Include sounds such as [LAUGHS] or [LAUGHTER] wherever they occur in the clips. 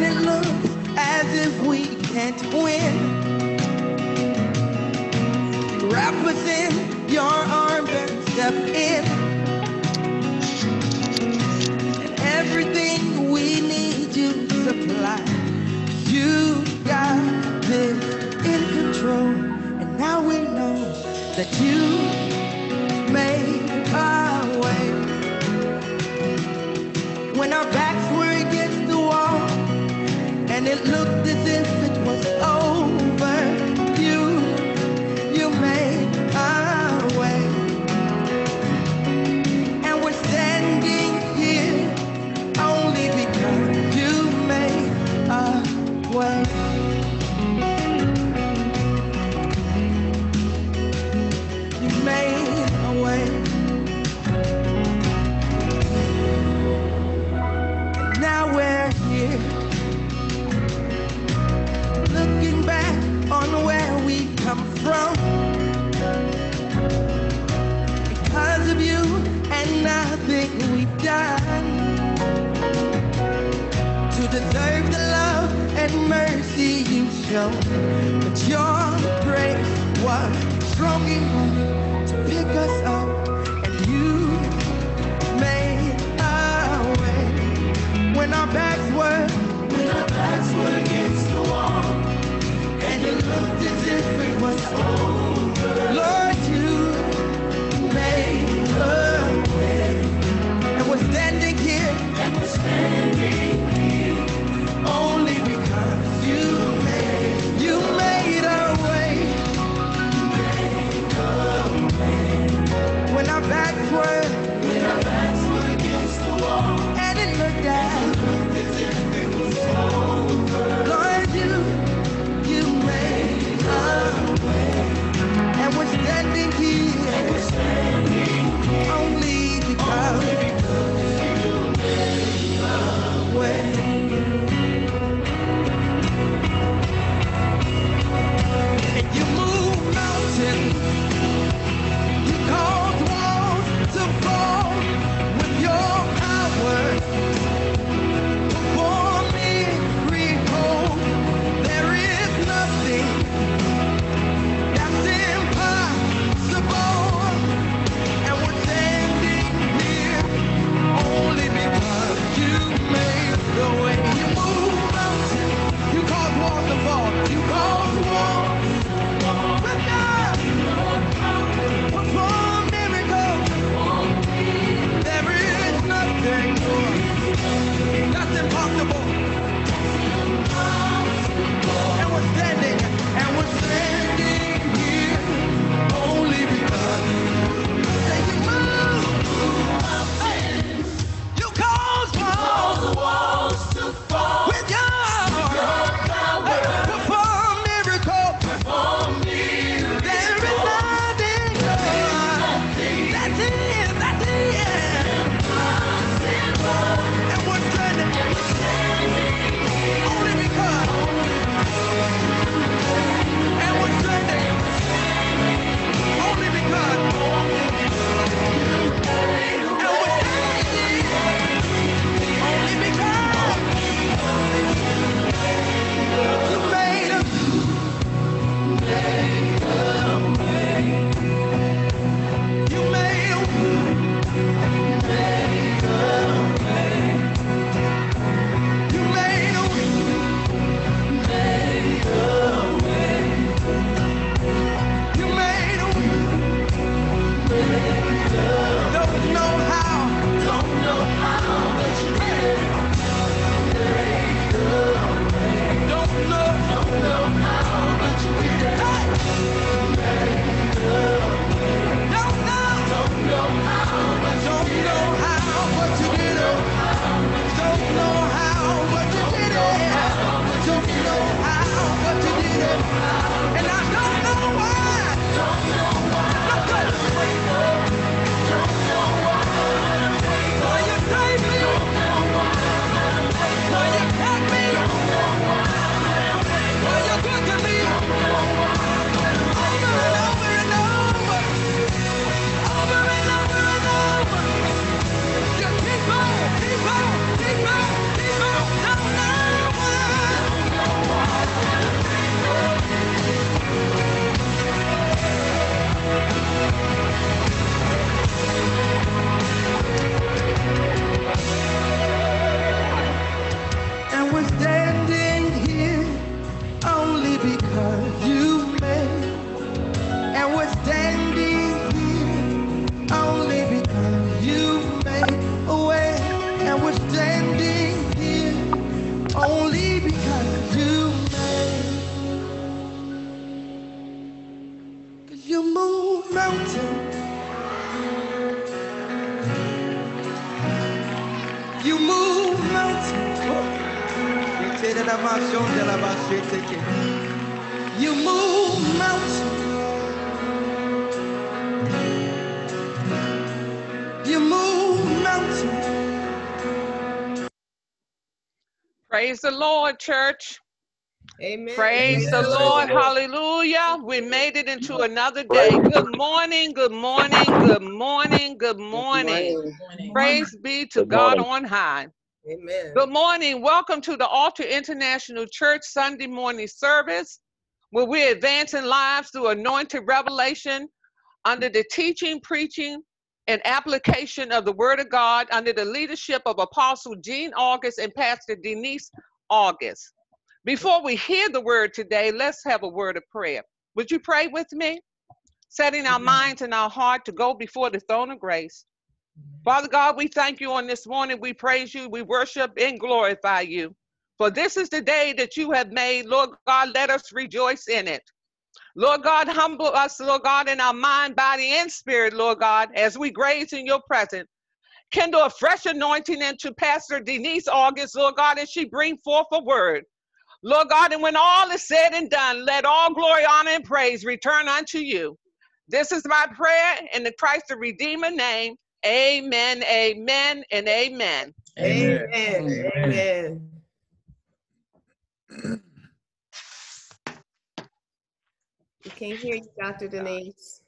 when it looks as if we can't win. Wrap us in your arms and step in. And everything we need you supply. You got this in control. And now we know that you it looked deserve the love and mercy you show. But your grace was strong enough to pick us up, and you made a way when our backs were when our backs were against the wall, and it looked as if it was over. Praise the Lord, church. Amen. Praise Amen. the Lord. Hallelujah. We made it into another day. Good morning. Good morning. Good morning. Good morning. Praise be to God on high. Amen. Good morning. Welcome to the Altar International Church Sunday morning service, where we're advancing lives through anointed revelation under the teaching, preaching, and application of the Word of God under the leadership of Apostle Gene Auguste and Pastor Denise Auguste. Before we hear the word today, let's have a word of prayer. Would you pray with me? Setting our minds and our heart to go before the throne of grace. Father God, we thank you on this morning. We praise you, we worship and glorify you. For this is the day that you have made. Lord God, let us rejoice in it. Lord God, humble us, Lord God, in our mind, body, and spirit, Lord God, as we graze in your presence. Kindle a fresh anointing into Pastor Denise Auguste, Lord God, as she bring forth a word. Lord God, and when all is said and done, let all glory, honor, and praise return unto you. This is my prayer in the Christ the Redeemer name. Amen, amen, and amen. Amen. Amen. Amen. We can't hear you, Dr. Denise.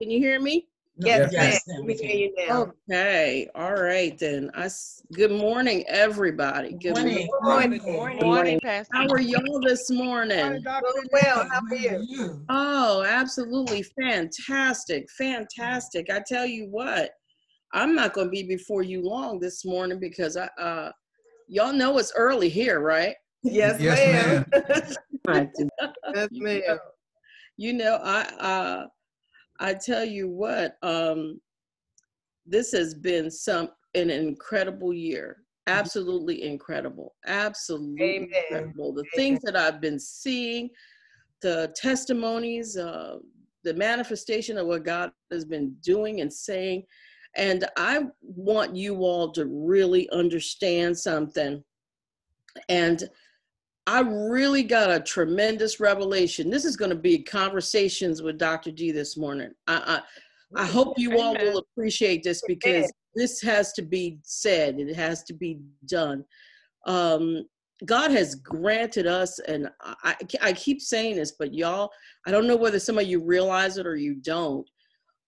Can you hear me? Yes, Yes. ma'am. We can hear you now. Okay, all right then. I s- good morning, everybody. Good Morning. morning. Good morning. Good morning, Pastor. How are y'all this morning? Doing well. How are you? Oh, absolutely fantastic, fantastic. I tell you what, I'm not going to be before you long this morning because I, uh, y'all know it's early here, right? Yes, Yes, ma'am. Right. [LAUGHS] Yes, you ma'am. know, you know, I uh, I tell you what, um, this has been some an incredible year. Absolutely incredible. Absolutely Amen. incredible. The things that I've been seeing, the testimonies, uh, the manifestation of what God has been doing and saying. And I want you all to really understand something. And I really got a tremendous revelation. This is going to be conversations with Dr. G this morning. I, I, I hope you all will appreciate this because this has to be said. It has to be done. Um, God has granted us, and I, I keep saying this, but y'all, I don't know whether some of you realize it or you don't.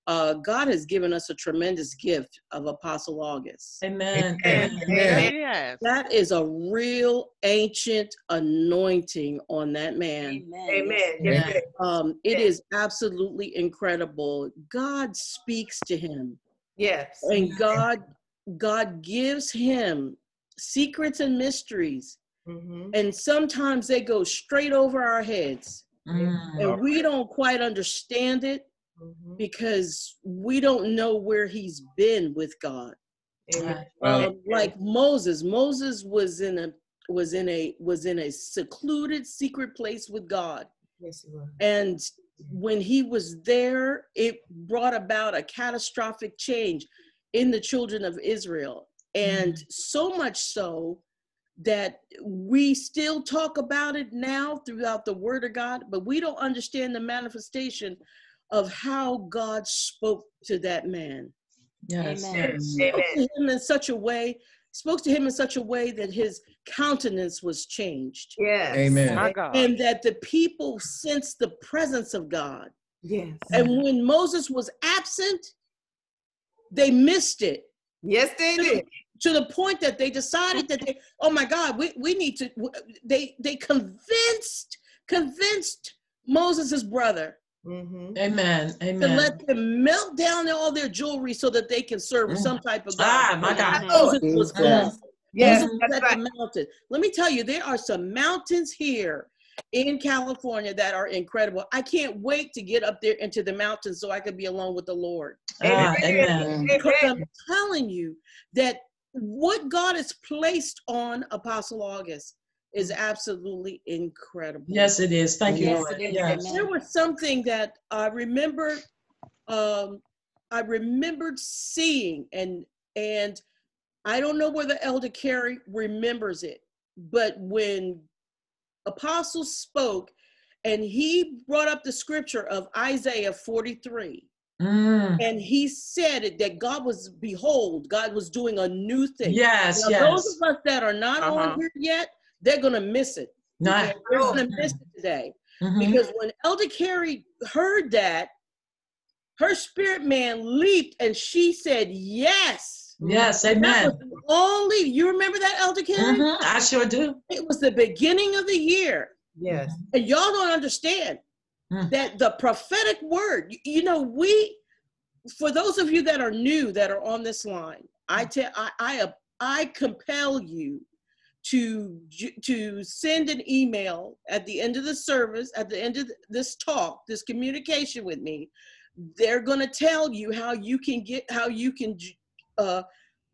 Uh, God has given us a tremendous gift of Apostle Auguste. Amen. Amen. Amen. Yes. That is a real ancient anointing on that man. Amen. Yes, ma'am. Um, it Yes. is absolutely incredible. God speaks to him, Yes. and God, God gives him secrets and mysteries, Mhm. and sometimes they go straight over our heads, Mm. and we don't quite understand it Mhm. because we don't know where he's been with God. Amen. Right. um, like Moses. Moses was in a was in a was in a secluded secret place with God. Yes, you are. And when he was there, it brought about a catastrophic change in the children of Israel. And so much so that we still talk about it now throughout the word of God, but we don't understand the manifestation of how God spoke to that man Yes. Mm. Amen. spoke to him in such a way, spoke to him in such a way that his countenance was changed. Yes. Amen. And that the people sensed the presence of God. Yes. And when Moses was absent, they missed it Yes, they did. to the point that they decided that they, oh my God, we, we need to, they, they convinced, convinced Moses' brother Mhm. Amen. to Amen. let them melt down all their jewelry so that they can serve Mm. some type of God. Ah, my God. Moses was Mhm. called. Yes, Moses that's right. the mountain. Let me tell you, there are some mountains here in California that are incredible. I can't wait to get up there into the mountains so I can be alone with the Lord. Ah, Amen. amen. Because Amen. I'm telling you that what God has placed on Apostle Auguste is absolutely incredible. Yes, it is. Thank you, Yes, Lord. it is. Yes. Amen. There was something that I remember um I remembered seeing and and I don't know whether Elder Carey remembers it, but when Apostle spoke and he brought up the scripture of Isaiah 43 Mm. and he said it that God was behold, God was doing a new thing. Yes, Now, yes. those of us that are not Uh-huh. on here yet, they're gonna miss it. Nah. Okay? They're gonna miss it today. Mhm. Because when Elder Carey heard that, her spirit man leaped and she said, Yes. Yes, That amen. was the only, you remember that, Elder Carey? Mhm. I sure do. It was the beginning of the year. Yes. And y'all don't understand Mm. that the prophetic word, you, you know, we, for those of you that are new that are on this line, I tell, I, I, I compel you to to send an email at the end of the service, at the end of this talk, this communication with me. They're going to tell you how you can get, how you can uh,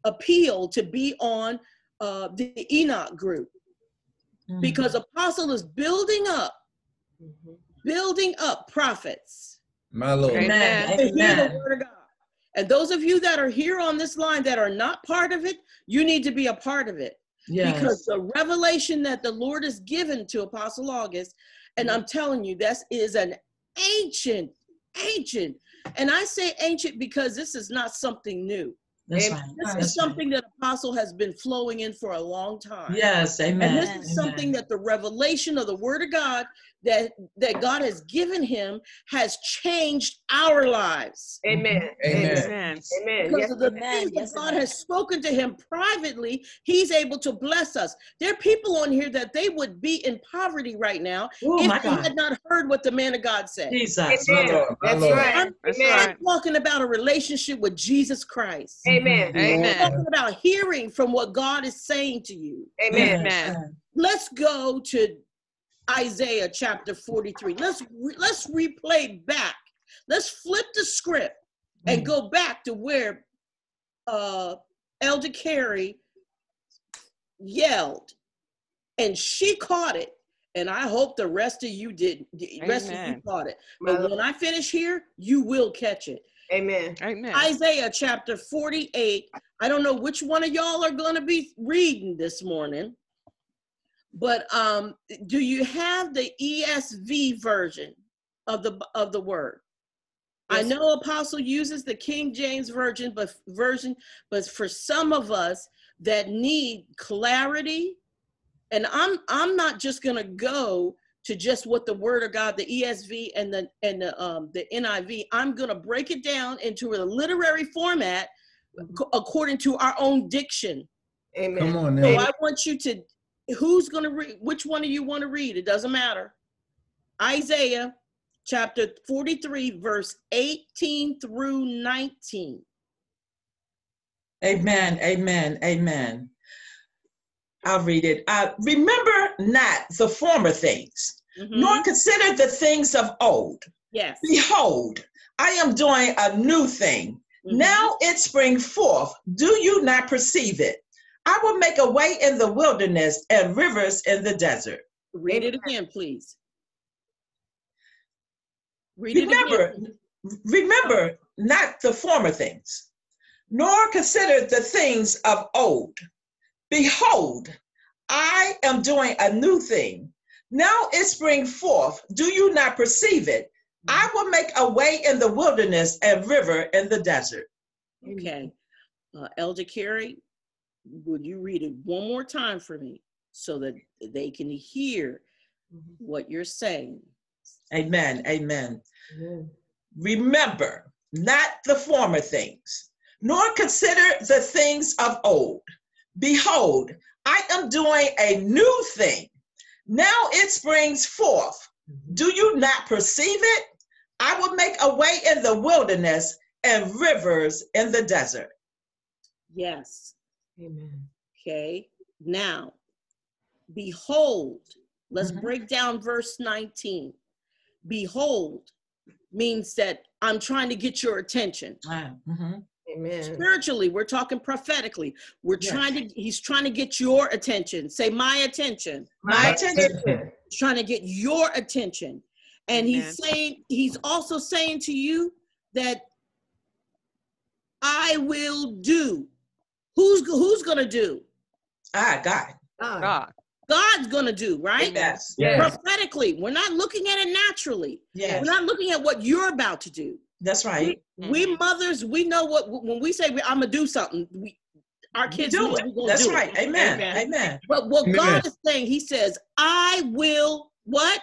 appeal to be on uh, the Enoch group Mm. because Apostle is building up, Mhm. building up prophets My Lord. Amen. to hear the Amen. word of God. And those of you that are here on this line that are not part of it, you need to be a part of it because the revelation that the Lord has given to Apostle Auguste, and I'm telling you, this is an ancient, ancient, and I say ancient because this is not something new. That's right. This That's is something that Apostle has been flowing in for a long time. Yes, amen. And this Amen. is something that the revelation of the word of God that that God has given him has changed our lives. Amen. Amen. Amen. Amen. Because Yes. of the Amen. things that Yes, God amen. has spoken to him privately, he's able to bless us. There are people on here that they would be in poverty right now Oh, if they God. had not heard what the man of God said. Jesus. My Amen. Lord. My That's Lord. right. I'm, That's right. I'm talking about a relationship with Jesus Christ. Amen. I'm Amen. talking about hearing from what God is saying to you. Amen. Amen. let's go to Isaiah chapter 43. Let's re- let's replay back. Let's flip the script and Mm. go back to where uh, Elder Carey yelled, and she caught it. And I hope the rest of you did. The rest of you caught it. But when I finish here, you will catch it. Amen. Amen. Isaiah chapter 48. I don't know which one of y'all are going to be reading this morning, but um, do you have the ESV version of the of the word? I know Apostle uses the King James version, but version, but for some of us that need clarity, and I'm I'm not just going to go to just what the word of God, the ESV and the and the um the NIV. I'm going to break it down into a literary format co- according to our own diction. Amen. Come on So. I want you to who's going to read which one of you want to read? It doesn't matter. Isaiah chapter 43 verse 18 through 19. Amen. Amen. Amen. I'll read it. Uh, remember not the former things, Mhm. nor consider the things of old. Yes. Behold, I am doing a new thing. Mhm. Now it spring forth. Do you not perceive it? I will make a way in the wilderness and rivers in the desert. read it again, please. Read it Remember, again. remember not the former things, nor consider the things of old. Behold, I am doing a new thing. Now it spring forth. Do you not perceive it? I will make a way in the wilderness and river in the desert. Okay. Uh, Elder Carey, would you read it one more time for me so that they can hear mm-hmm. what you're saying? Amen. Amen. Remember not the former things, nor consider the things of old. Behold, I am doing a new thing. Now it springs forth. Mm-hmm. Do you not perceive it? I will make a way in the wilderness and rivers in the desert. Yes. Amen. Okay. Now, behold, let's Mhm. break down verse 19. Behold means that I'm trying to get your attention. Ah, mhm. Amen. Spiritually, we're talking prophetically. We're Yes. trying to, he's trying to get your attention. Say, my attention. My attention. He's trying to get your attention. And Amen. he's saying, he's also saying to you that I will do. Who's who's gonna do? Ah, God. God. God. God's gonna do, right? Yes. Yes. Prophetically, we're not looking at it naturally. Yes. We're not looking at what you're about to do. That's right. We Mhm. mothers, we know what when we say I'm gonna do something. We, our You kids do know it. That's do it. right. Amen. Amen. Amen. But what Amen. God is saying, He says, "I will what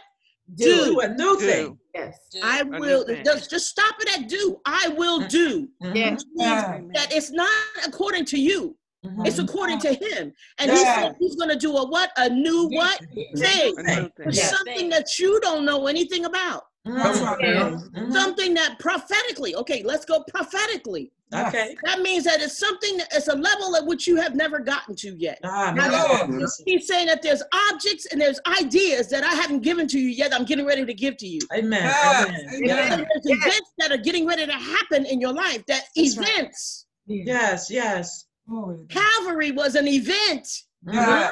Do. do. Do a new thing. Yes. I will just, just stop it at do. I will do. Mhm. Yes. Amen. That it's not according to you. Mhm. It's according to Him. And He said He's going to do a what? A new what thing? A thing. Yeah. something that you don't know anything about. That's Mhm. right. Yes. Mhm. Something that prophetically. Okay, let's go prophetically. Okay. That means that it's something. It's a level at which you have never gotten to yet. Ah, My my Lord. God. He's saying that there's objects and there's ideas that I haven't given to you yet. I'm getting ready to give to you. Amen. Yes. Amen. Amen. Yeah. And there's Yes. events that are getting ready to happen in your life. That That's right. events. Yes. Yes. Glory. Calvary was an event. Yeah.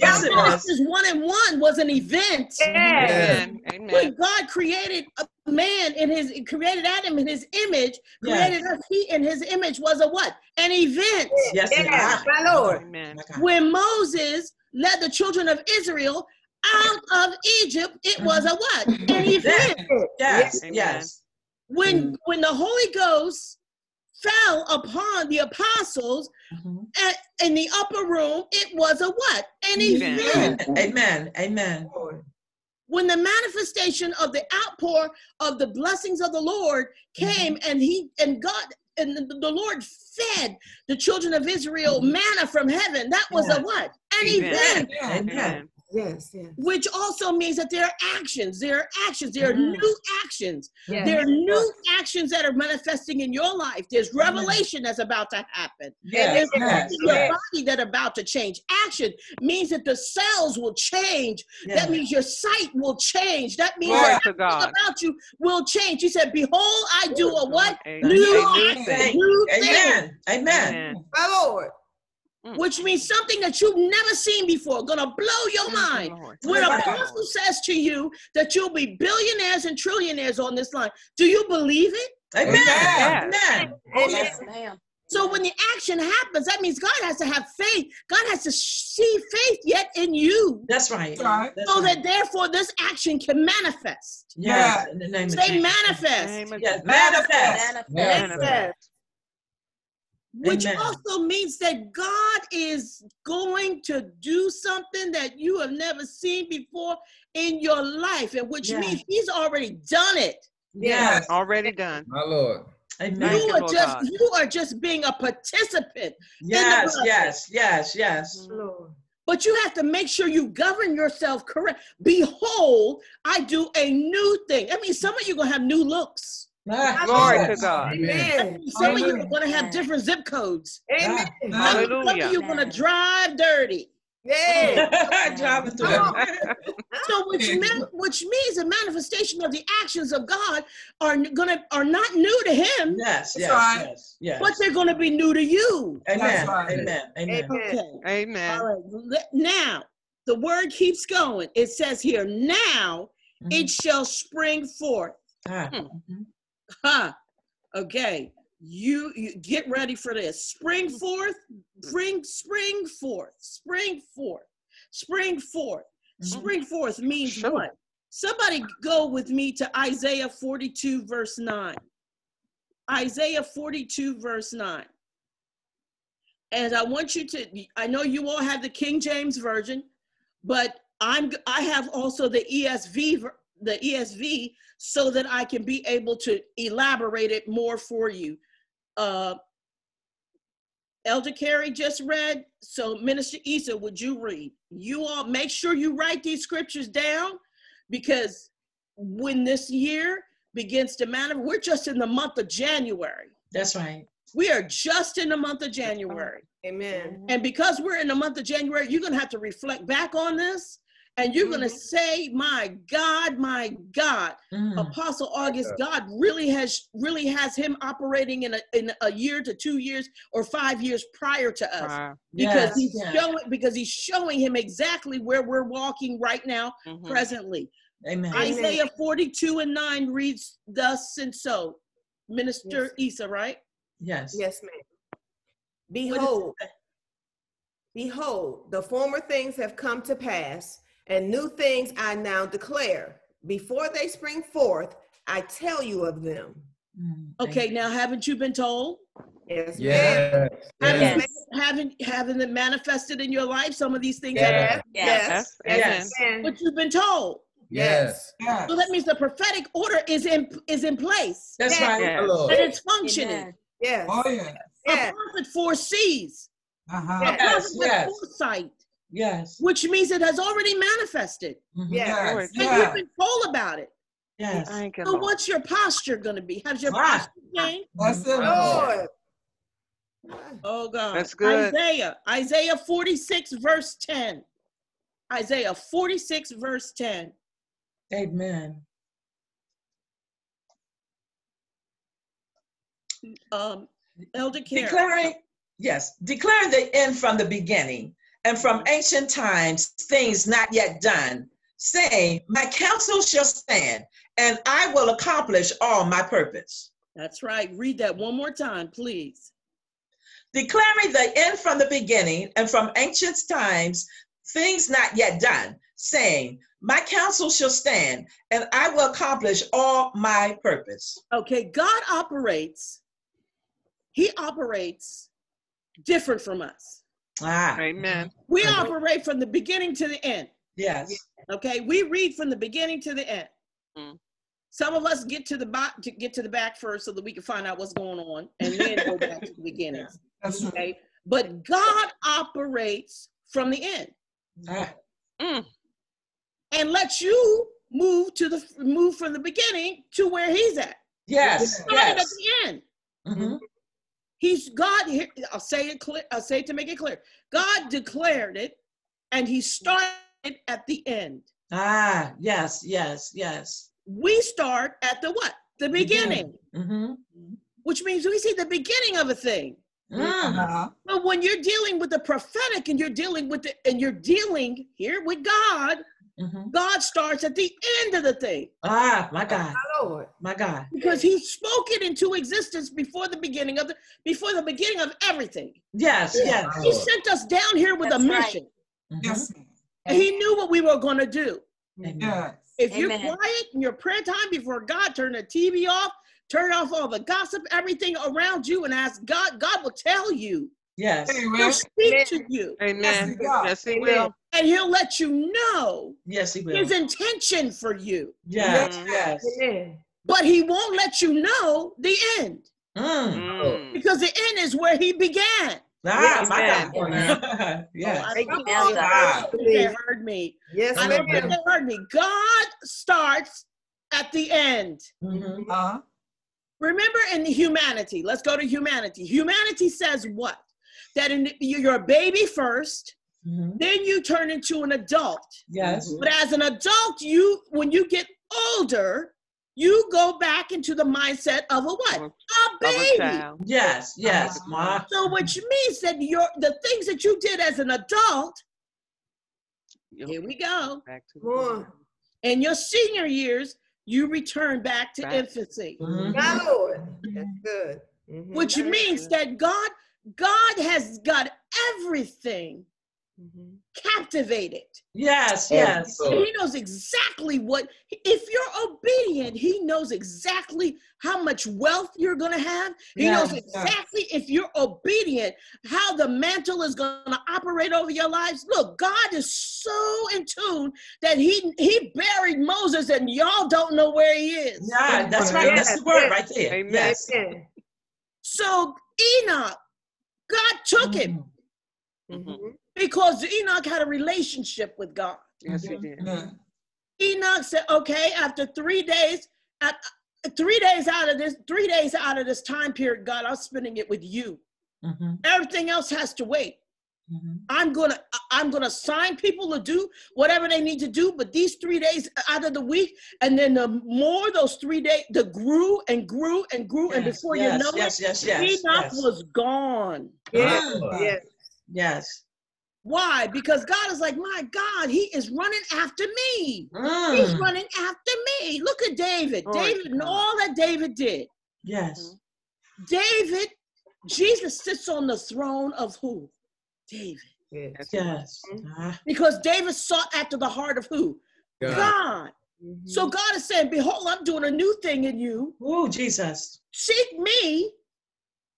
Yes, it was. Genesis one and one was an event. Yes. Amen. When God created a man in his created Adam in his image, Yes. created us he in his image was a what? An event. Yes. it Yes. My Lord. Amen. When Moses led the children of Israel out of Egypt, it was a what? An event. Yes. Amen. Yes. When when the Holy Ghost fell upon the apostles Mhm. at, in the upper room, it was a what? An Event. event. Amen. Amen. Lord. when the manifestation of the outpour of the blessings of the Lord came Mm-hmm. and he and God and the, the Lord fed the children of Israel Mhm. manna from heaven. That was a what? An Event. event. Yeah. Amen. Amen. Yes. Yes. Which also means that there are actions. There are actions. There are Mhm. new actions. Yes. There are new actions that are manifesting in your life. There's revelation that's about to happen. Yes. There's Yes. in your Yes. body that about to change. Action means that the cells will change. Yes. That means your sight will change. That means Glory that to God. about you will change. He said, Behold, I do a what? A New new action, thing. new thing. Amen. Amen. Amen. My Lord. Mm. Which means something that you've never seen before, gonna blow your mind. Lord. When Right. apostle says to you that you'll be billionaires and trillionaires on this line, do you believe it? Amen. Yes. Amen. Amen. Yes, ma'am. So when the action happens, that means God has to have faith. God has to see faith yet in you, That's right. That's right. That's so right. that therefore this action can manifest. Yes. In the name of Say Jesus. manifest. Name of Yes. Jesus. Manifest. Manifest. Manifest. Which Amen. also means that God is going to do something that you have never seen before in your life, and which Yes. means He's already done it. Yes. Already done. My Lord. Amen. You you, are just God. you are just being a participant, Yes. Yes. Yes. Yes. Lord. but you have to make sure you govern yourself correct. Behold, I do a new thing. I mean, some of you gonna have new looks. Glory yes. to God. That Amen. means Some of you are gonna have different zip codes. Amen. Some, Hallelujah. some of you are gonna drive dirty. Yeah. [LAUGHS] Driving through So which mean, which means the manifestation of the actions of God are gonna are not new to him, Yes. Yes. right. Yes. Yes. but they're gonna be new to you. Amen. Right. Amen. Amen. Amen. Okay. Amen. All right. Now the word keeps going. It says here, now it shall spring forth. Ah, Hmm. Huh. Okay. You, you get ready for this. Spring forth, bring spring forth, spring forth, spring forth. Spring forth means Sure. what? Somebody go with me to Isaiah 42, verse 9. Isaiah 42, verse 9. And I want you to, I know you all have the King James Version, but I'm I have also the ESV ver- the ESV so that I can be able to elaborate it more for you. Uh, Elder Carey just read, so Minister Issa, would you read? You all make sure you write these scriptures down because when this year begins to manifest. We're just in the month of January. That's right. We are just in the month of January. Amen. And because we're in the month of January, you're going to have to reflect back on this and you're going to say, My God, my God, Mm. Apostle Auguste, God really has really has him operating in a in a year to two years or five years prior to us. Wow. Because Yes, he's yes. showing because he's showing him exactly where we're walking right now, Mhm. presently. Amen. Isaiah 42 and 9 reads, Thus and so. Minister Isa, right? Yes. Yes, ma'am. What does it Behold, behold, the former things have come to pass, and new things I now declare. Before they spring forth, I tell you of them. Mm, Okay, now haven't you been told? Yes. Yes. Haven't, Yes. haven't haven't it manifested in your life? Some of these things Yes, have yes, Yes. yes, Amen. amen. but you've been told. Yes. yes. So that means the prophetic order is in is in place That's Yes. right. Yes. And it's functioning. Yes, Oh, yeah. A prophet foresees. Uh-huh. A Yes. prophet Yes, with foresight, Yes. which means it has already manifested. Mhm. yes. Yes. And Yeah. you've been told about it. Yes. So what's your posture going to be? Has your Right. posture changed? That's it. Lord. Lord. Oh God. That's good. Isaiah, Isaiah 46 verse 10. Isaiah 46 verse 10. Amen. Um, Elder Karen. Declaring, yes, declaring the end from the beginning and from ancient times, things not yet done, saying, My counsel shall stand, and I will accomplish all my purpose. That's right. Read that one more time, please. Declaring the end from the beginning and from ancient times, things not yet done, saying, My counsel shall stand, and I will accomplish all my purpose. Okay, God operates, He operates different from us. Ah, Amen. We Okay. operate from the beginning to the end. yes. Okay, we read from the beginning to the end. Mm. Some of us get to the back to get to the back first so that we can find out what's going on and then go back to the beginning. That's true. Okay, but God operates from the end Ah, Mm. and lets you move to the move from the beginning to where He's at. yes, Started at the end. Mhm. He's God. Here, I'll say it clear. I'll say it to make it clear. God declared it, and He started at the end. Ah, yes, yes, yes. We start at the what? The beginning, Mm-hmm. which means we see the beginning of a thing. Mm. Uh-huh. But when you're dealing with the prophetic and you're dealing with the and you're dealing here with God, Mhm. God starts at the end of the thing Ah, my God, My Lord. my God. because He spoke it into existence before the beginning of the before the beginning of everything. Yes, yes. He sent us down here with a That's right. mission, Mhm. Yes, ma'am. and He knew what we were going to do. Amen. Yes. If you're Amen. quiet in your prayer time before God, turn the TV off, turn off all the gossip, everything around you, and ask God. God will tell you. Yes, He'll Amen. speak to you, Amen. God. Yes, he Amen. will. And He'll let you know yes, he will. His intention for you. Yes, Mhm. yes. But He won't let you know the end Mm. Mm. because the end is where He began. Ah, my Amen. God. [LAUGHS] yes. Oh, I Break don't it down, know Doc. if they heard me. Yes, I don't think they heard me. God starts at the end. Mhm. Uh-huh. Remember in humanity, let's go to humanity. Humanity says what? That in, you're a baby first, Mhm. then you turn into an adult. Yes. But as an adult, you when you get older, you go back into the mindset of a what? A Of a baby. child. Yes, yes. Ma. So which means that your the things that you did as an adult, here we go. Back to Come on. In your senior years, you return back to Back. infancy. Mhm. My Lord. That's good. Mhm. Which That is means good. that God, God has got everything Mhm. captivated. Yes, yes. He knows exactly what, if you're obedient, he knows exactly how much wealth you're going to have. He knows Yes, yes. exactly if you're obedient, how the mantle is going to operate over your lives. Look, God is so in tune that he, he buried Moses and y'all don't know where he is. Yeah, that's right. That's the word right there. Amen. Yes. So Enoch, God took him Mhm. Because Enoch had a relationship with God. Yes, he did. Yeah. Enoch said, okay, after three days, uh, three days out of this, three days out of this time period, God, I'm spending it with you. Mhm, Everything else has to wait. mhm. I'm gonna I'm gonna assign people to do whatever they need to do, but these three days out of the week, and then the more those three days, the grew and grew and grew, and Yes, before you know yes, it, yes, yes, Enoch yes. was gone. Yes, yes. Yes. Why? Because God is like, my God, He is running after me. He's Mm, running after me. Look at David. Glory David to and all that David did. Yes. David, Jesus sits on the throne of who? David. yes. Yes. Ah, Because David sought after the heart of who? God. God. Mhm. So God is saying, Behold, I'm doing a new thing in you. Ooh, Jesus. Seek me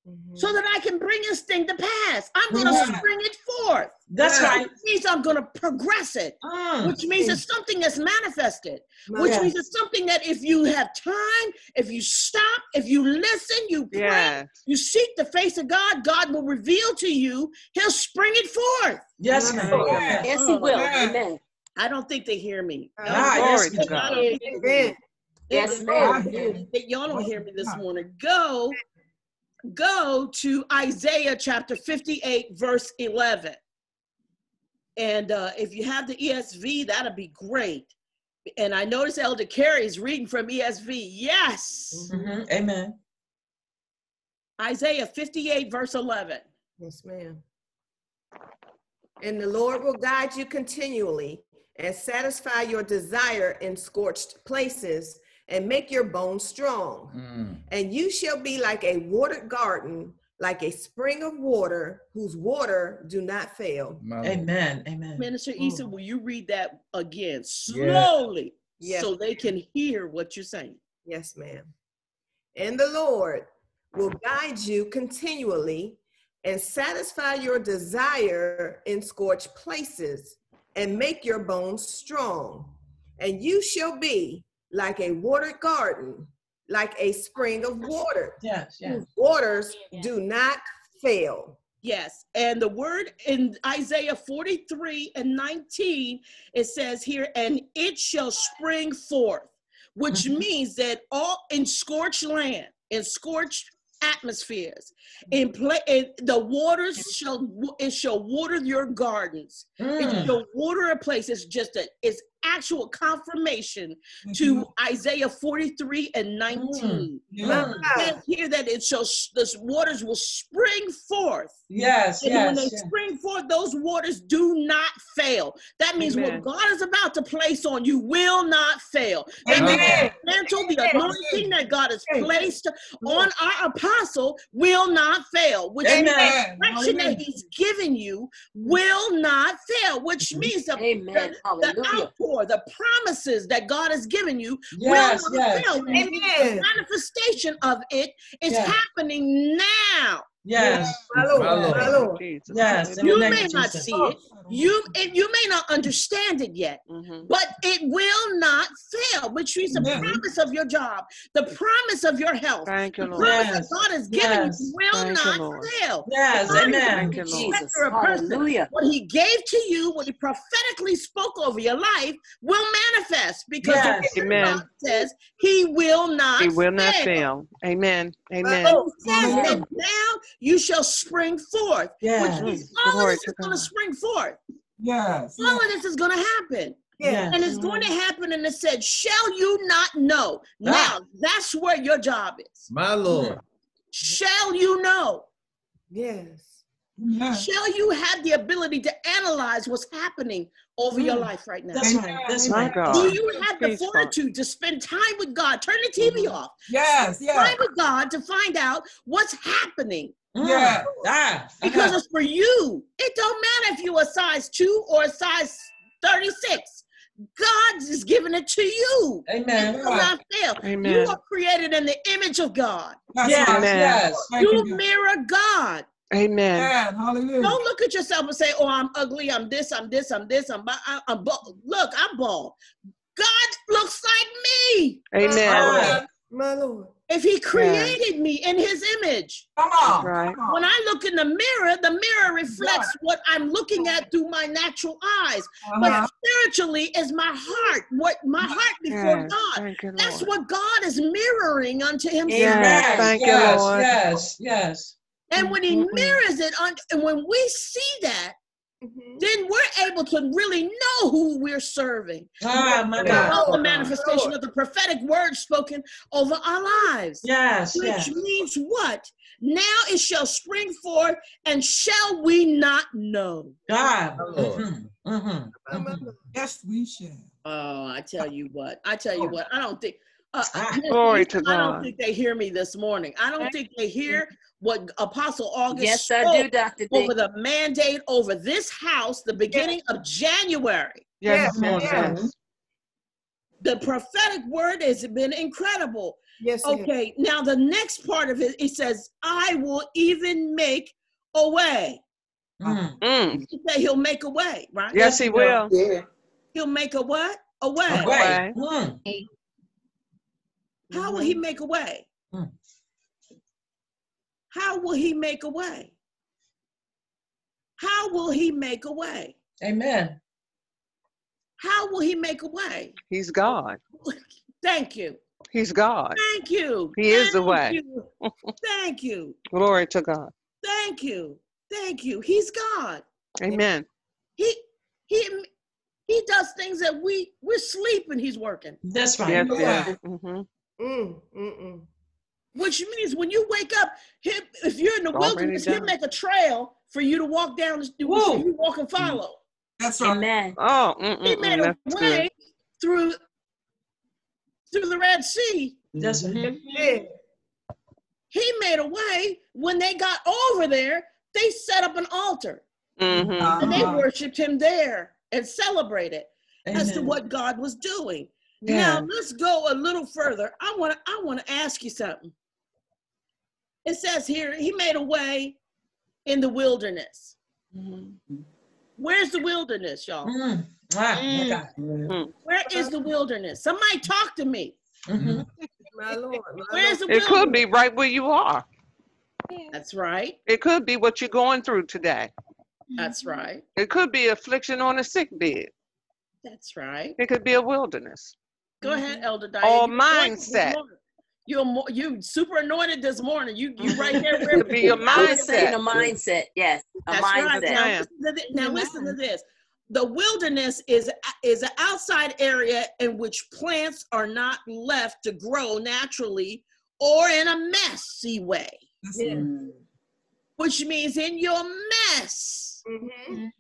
Mhm. so that I can bring this thing to pass. I'm going to Yeah. spring it forth. That's Yeah. right. Which means I'm going to progress it, Mm, which means it's something that's manifested, My which Yes. means it's something that if you have time, if you stop, if you listen, you pray, Yes. you seek the face of God, God will reveal to you, He'll spring it forth. Yes, Yeah. ma'am. Yes, he will. Yeah. Amen. I don't think they hear me. Ah, Glory yes. God. Amen. Yes, They- ma'am. they- they- Y'all don't hear me this morning. Go, go to Isaiah chapter 58, verse 11. And uh, if you have the ESV, that'd be great. And I notice Elder Carey is reading from ESV. Yes. Mhm, Amen. Isaiah 58, verse 11. Yes, ma'am. And the Lord will guide you continually and satisfy your desire in scorched places and make your bones strong. Mm. And you shall be like a watered garden, like a spring of water whose water do not fail. My Amen. Amen. Minister Mm. Eason, will you read that again slowly Yes. so they can hear what you're saying? Yes, ma'am. And the Lord will guide you continually and satisfy your desire in scorched places and make your bones strong. And you shall be like a watered garden, like a spring of water, Yes, yes. whose waters do not fail. Yes, and the word in Isaiah 43 and 19, it says here, and it shall spring forth, which Mhm. means that all in scorched land, in scorched atmospheres, in play, in the waters shall it shall water your gardens. It Mm, shall water a place. It's just a it's actual confirmation mm-hmm. to Isaiah 43 and 19. mm. It says here that it shall the waters will spring forth. Yes, And when they yes. spring forth, those waters do not fail. That means Amen. what God is about to place on you will not fail. That Amen. the mantle, the anointing that God has placed mm. on our apostle will not fail. Which means Amen. the direction that He's given you will not fail. Which mm-hmm. means the, Amen. the Hallelujah. Outpour, the promises that God has given you Yes, will yes. fail. Which The manifestation of it is Yes. happening now. Yes, My Lord, My Lord. my Lord. Jesus. yes. You may of not see it. You and you may not understand it yet, Mhm. but it will not fail, which means the Amen. promise of your job, the promise of your health, Thank you, the Lord. promise Yes. that God has given Yes. you will Thank not Lord. fail. Yes, God amen. Thank you, a Lord. Jesus. person. Hallelujah. What he gave to you, what he prophetically spoke over your life, will manifest because Yes. the word Amen. God says he will not He will not fail. fail. Amen. Amen. And he says Amen. that now you shall spring forth, which Yes, means Mm, all of this to is going to spring forth. Yes. All of this is going to happen. Yeah. And it's going to happen. And it said, Shall you not know? Now, that's where your job is. My Lord. Shall you know? Yes. Amen. Shall you have the ability to analyze what's happening over your Mm. life right now? That's right. That's My right. God. Do you have the fortitude to spend time with God? Turn the TV Mhm. off. Yes. Yes. Time with God to find out what's happening Mm. Yes. Ah, because it's for you. It don't matter if you're a size two or a size 36. God is giving it to you. Amen. It will not fail. Amen. You are created in the image of God. That's Yes, yes. You, You mirror God. Amen. Amen. Hallelujah. Don't look at yourself and say, "Oh, I'm ugly. I'm this. I'm this. I'm this. I'm. I'm, I'm bald." Look, I'm bald. God looks like me. Amen. Ah, My Lord. if he created me in his image? Come on. Right. Come on. When I look in the mirror, the mirror reflects what I'm looking at through my natural eyes. Uh-huh. But spiritually is my heart, what my heart before Yes. God. You, That's Lord. what God is mirroring unto himself. Yes. Yes, Thank you, yes, Lord. Yes, yes. And when he Mhm. mirrors it on, and when we see that, Mhm. then we're able to really know who we're serving. Ah, my God. About the manifestation Lord. of the prophetic word spoken over our lives. Yes, Which yes. means what? Now it shall spring forth, and shall we not know? God. Lord. Mhm, mhm, mhm. Yes, we shall. Oh, I tell you what. I tell you what. I don't think. Uh. Glory to I don't think they hear me this morning. I don't think they hear what Apostle Auguste Yes, I do, Dr. Over the mandate over this house the beginning of January. Yes, Yes, yes, yes. yes. The prophetic word has been incredible. Yes. it is. Okay, now the next part of it, it says, I will even make a way. Mm. Mm. He said he'll make a way, right? Yes, he will. Yeah. He'll make a what? A way. Away. Away. Mm. How will he make a way? Hmm. How will he make a way? How will he make a way? Amen. How will he make a way? He's God. [LAUGHS] Thank you. He's God. Thank you. He is the way. you. Thank you. Glory to God. Thank you. Thank you. He's God. Amen. He he he does things that we we're sleeping, he's working. That's right. Yes, Yeah. yes. Mm, mm, mm. Which means when you wake up, he, if you're in the Already wilderness, he'll make a trail for you to walk down, the- Woo. so you walk and follow. That's right. Amen. Oh, He mm-mm-mm, made a way good. through through the Red Sea. That's right. Mhm. Yeah. He made a way when they got over there. They set up an altar hmm and they Uh-huh. worshipped him there and celebrated as to what God was doing. Yeah. Now let's go a little further. I want to I want to ask you something. It says here he made a way in the wilderness. Mhm. Where's the wilderness, y'all? Mm. Ah, my Mm. Where is the wilderness? Somebody talk to me. Mhm. [LAUGHS] My Lord. My Where's the It could be right where you are. That's right. It could be what you're going through today. That's right. It could be affliction on a sick bed. That's right. It could be a wilderness. Go ahead, Elder Diane. Or You're mindset. You're mo- you super anointed this morning. You you right there. [LAUGHS] It be your I was saying mindset. a mindset. Yes, a That's right. Now, listen to now listen to this. The wilderness is is an outside area in which plants are not left to grow naturally or in a messy way, That's Yeah. Mm. which means in your mess. Mhm.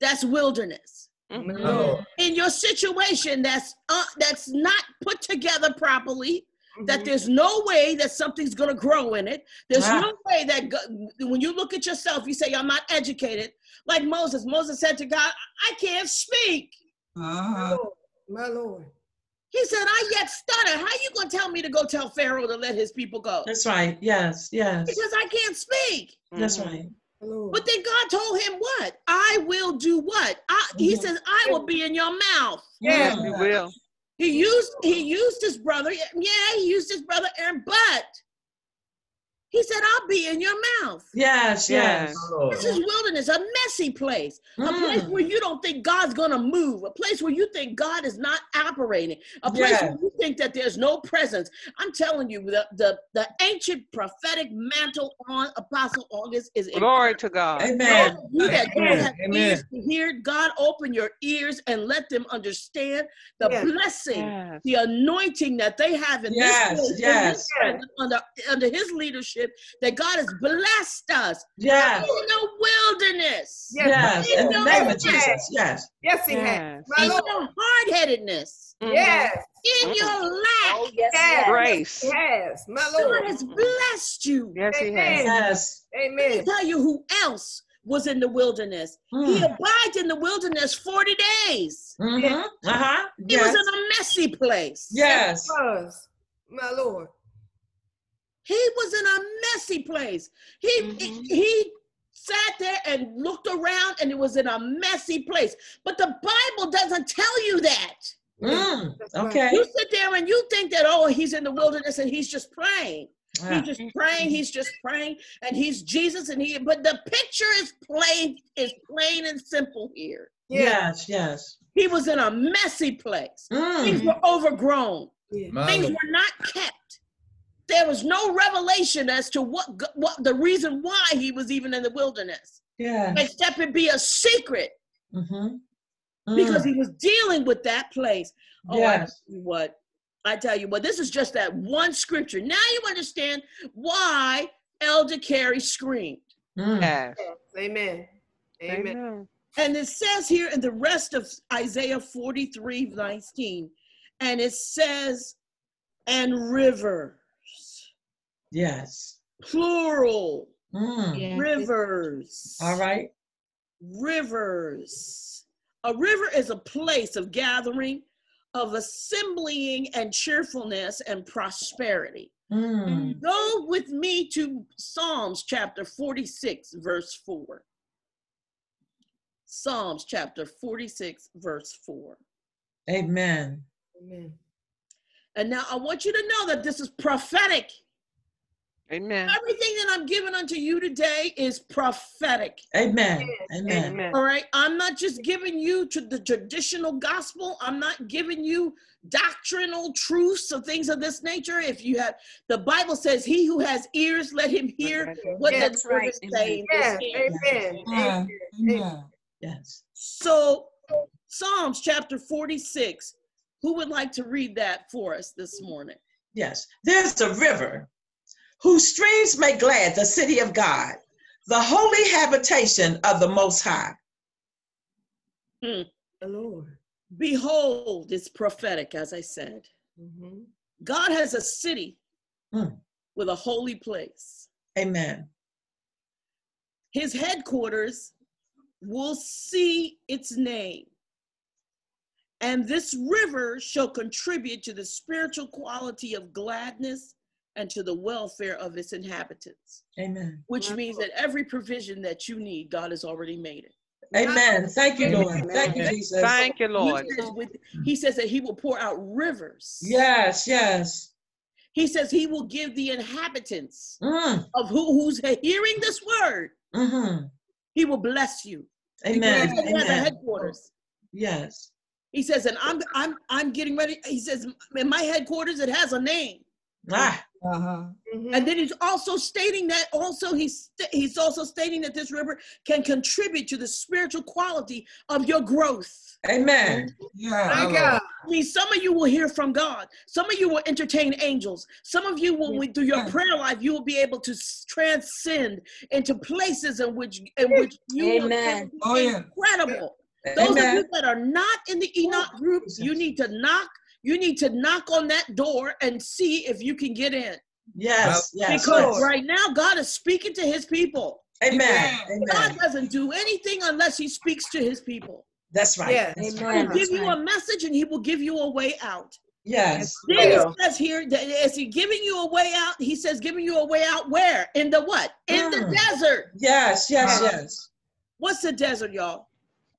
That's wilderness. Mhm. Lord. In your situation that's uh, that's not put together properly, that Mhm. there's no way that something's going to grow in it. There's Ah. no way that go- when you look at yourself, you say, I'm not educated. Like Moses, Moses said to God, I can't speak. My Uh-huh. Lord. My Lord. He said, I yet stutter. How you going to tell me to go tell Pharaoh to let his people go? That's right. Yes, yes. Because I can't speak. That's right. My Lord. But then God told him what? I will do what? I, He says, I will be in your mouth. Yeah. Yes, you will. He used he used his brother. Yeah, he used his brother Aaron, but he said, I'll be in your mouth. Yes, yes. Yes. This is wilderness, a messy place, a place Mm. where you don't think God's gonna move, a place where you think God is not operating, a place Yes. where you think that there's no presence. I'm telling you, the the, the ancient prophetic mantle on Apostle Auguste is Glory to God. Amen. you that don't Amen. have Amen. ears to hear, God open your ears and let them understand the Yes. blessing, Yes. the anointing that they have in Yes, this place, yes. this under under His leadership. That God has blessed us Yes, in the wilderness, Yes. yes. In the name of Jesus. Yes. Yes, he has. Yes. My in your hard headedness, Mhm. Yes. in Mhm. your lack. Oh, yes, Yes. yes. Grace. He has. My God Lord. has blessed you. Yes, he has. Yes. Let me Amen. tell you who else was in the wilderness. He Mm. abided in the wilderness 40 days. Mm-hmm. Uh-huh. He was in a messy place. Yes. Was. My Lord. He was in a messy place. He, Mhm. he he sat there and looked around and it was in a messy place. But the Bible doesn't tell you that. Mm, okay. You sit there and you think that, oh, he's in the wilderness and he's just praying. Ah, He's just praying, he's just praying, and he's Jesus, and he but the picture is plain, is plain and simple here. yes, yes. He was in a messy place. Things Mm, were overgrown. Yeah. Things were not kept. There was no revelation as to what what the reason why he was even in the wilderness, yeah. except it be a secret Mm-hmm. because he was dealing with that place. Oh, I Yes. tell you what, I tell you what, this is just that one scripture. Now you understand why Elder Carey screamed. Mm. Yes. Amen. Amen. Amen. And it says here in the rest of Isaiah 43 19, and it says, and rivers, Yes. plural, Mm. rivers. All right. Rivers. A river is a place of gathering, of assembling and cheerfulness and prosperity. Mm. Go with me to Psalms chapter 46, verse 4. Psalms chapter 46, verse 4. Amen. Amen. And now I want you to know that this is prophetic. Amen. Everything that I'm giving unto you today is prophetic. Amen. Amen. Amen. All right. I'm not just giving you to the traditional gospel. I'm not giving you doctrinal truths or things of this nature. If you have, the Bible says, He who has ears, let him hear what Yes, the that's Lord right. is saying. Yes. this year. Amen. Amen. Amen. Amen. Yes. So, Psalms chapter 46. Who would like to read that for us this morning? Yes. There's a river whose streams make glad the city of God, the holy habitation of the Most High. The Lord. Behold, it's prophetic, as I said. Mhm. God has a city Mm. with a holy place. Amen. His headquarters will see its name. And this river shall contribute to the spiritual quality of gladness and to the welfare of its inhabitants, Amen. which means that every provision that you need, God has already made it. Amen. Thank you, Lord. Amen. Thank you, Jesus. Thank you, Lord. He says, with- he says that he will pour out rivers. Yes, yes. He says he will give the inhabitants Mm, of who, who's hearing this word, hmm he will bless you. Amen. He says he has a headquarters. Yes. He says, and I'm I'm I'm getting ready. He says, in my headquarters, it has a name. Ah, Uh-huh. Mhm. And then he's also stating that also he's st- he's also stating that this river can contribute to the spiritual quality of your growth. amen. Yeah. My my God. I mean, some of you will hear from God. Some of you will entertain angels. Some of you will, through your Yeah. prayer life, you will be able to transcend into places in which in which you will be Oh, yeah. incredible. Those of you that are not in the Enoch group, you need to knock. You need to knock on that door and see if you can get in. Yes, yes, Because yes. right now, God is speaking to His people. Amen. God Amen. doesn't do anything unless He speaks to His people. That's right. Yes. That's Amen. right. He'll give That's you a message and He will give you a way out. Yes. Then Yeah. it says here that is He giving you a way out? He says, giving you a way out where? In the what? In the Mm. desert. Yes, yes, yes. What's the desert, y'all?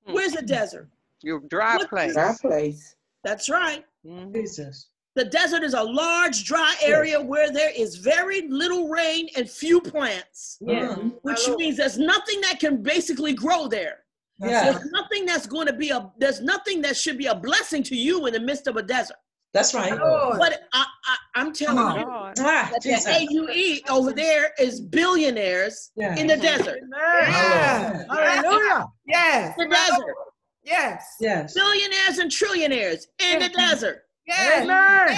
Hmm. Where's the desert? Your dry What- place. That place. That's right. Mhm. Jesus. The desert is a large, dry area where there is very little rain and few plants, Yes. Mm. which My means there's nothing that can basically grow there. Yeah. There's nothing that's going to be a. There's nothing that should be a blessing to you in the midst of a desert. That's right. Lord. But I, I, I'm telling Come you God. Ah, that the AUE over there is billionaires Yeah. in the desert. Yes. Hallelujah. Yes. The desert. Lord. Yes. Yes. Billionaires and trillionaires in the desert. Yes.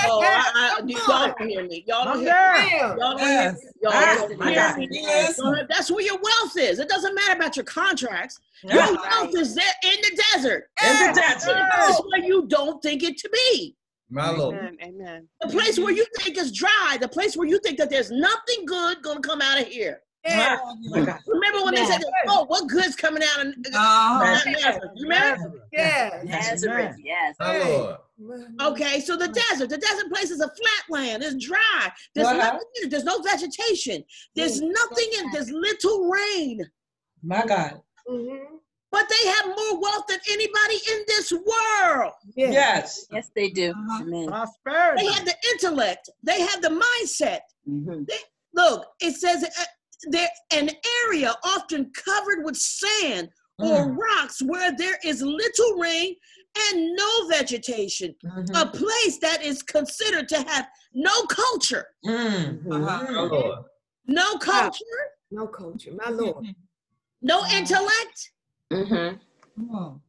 Oh, Yes. I, I, y'all don't hear me. Y'all don't hear me. Y'all don't hear me. Y'all Ah, don't hear me. Yes. That's where your wealth is. It doesn't matter about your contracts. Your Yeah. wealth is there in the desert. In the Yes. desert. This is where you don't think it to be. My Lord. Amen. Amen. The place where you think is dry, the place where you think that there's nothing good gonna come out of here. Yes. Ah. Remember when they said, "Oh, what good's coming out of Uh-huh. Nazareth?" You remember? Yes. Nazareth, yes. My Okay, so the desert, the desert place is a flat land. It's dry. There's Uh-huh. nothing in it. There's no vegetation. There's nothing in. There's little rain. My God. Mhm. But but they have more wealth than anybody in this world. Yes. Yes. Yes, they do. Uh-huh. Amen. Prosperity. They have the intellect, they have the mindset. Mhm. Look, it says uh, there an area often covered with sand or rocks where there is little rain and no vegetation. Mhm. A place that is considered to have no culture. Mm. Uh-huh. Mhm. My Lord. No culture, No culture, my Lord. no intellect, Mhm. Come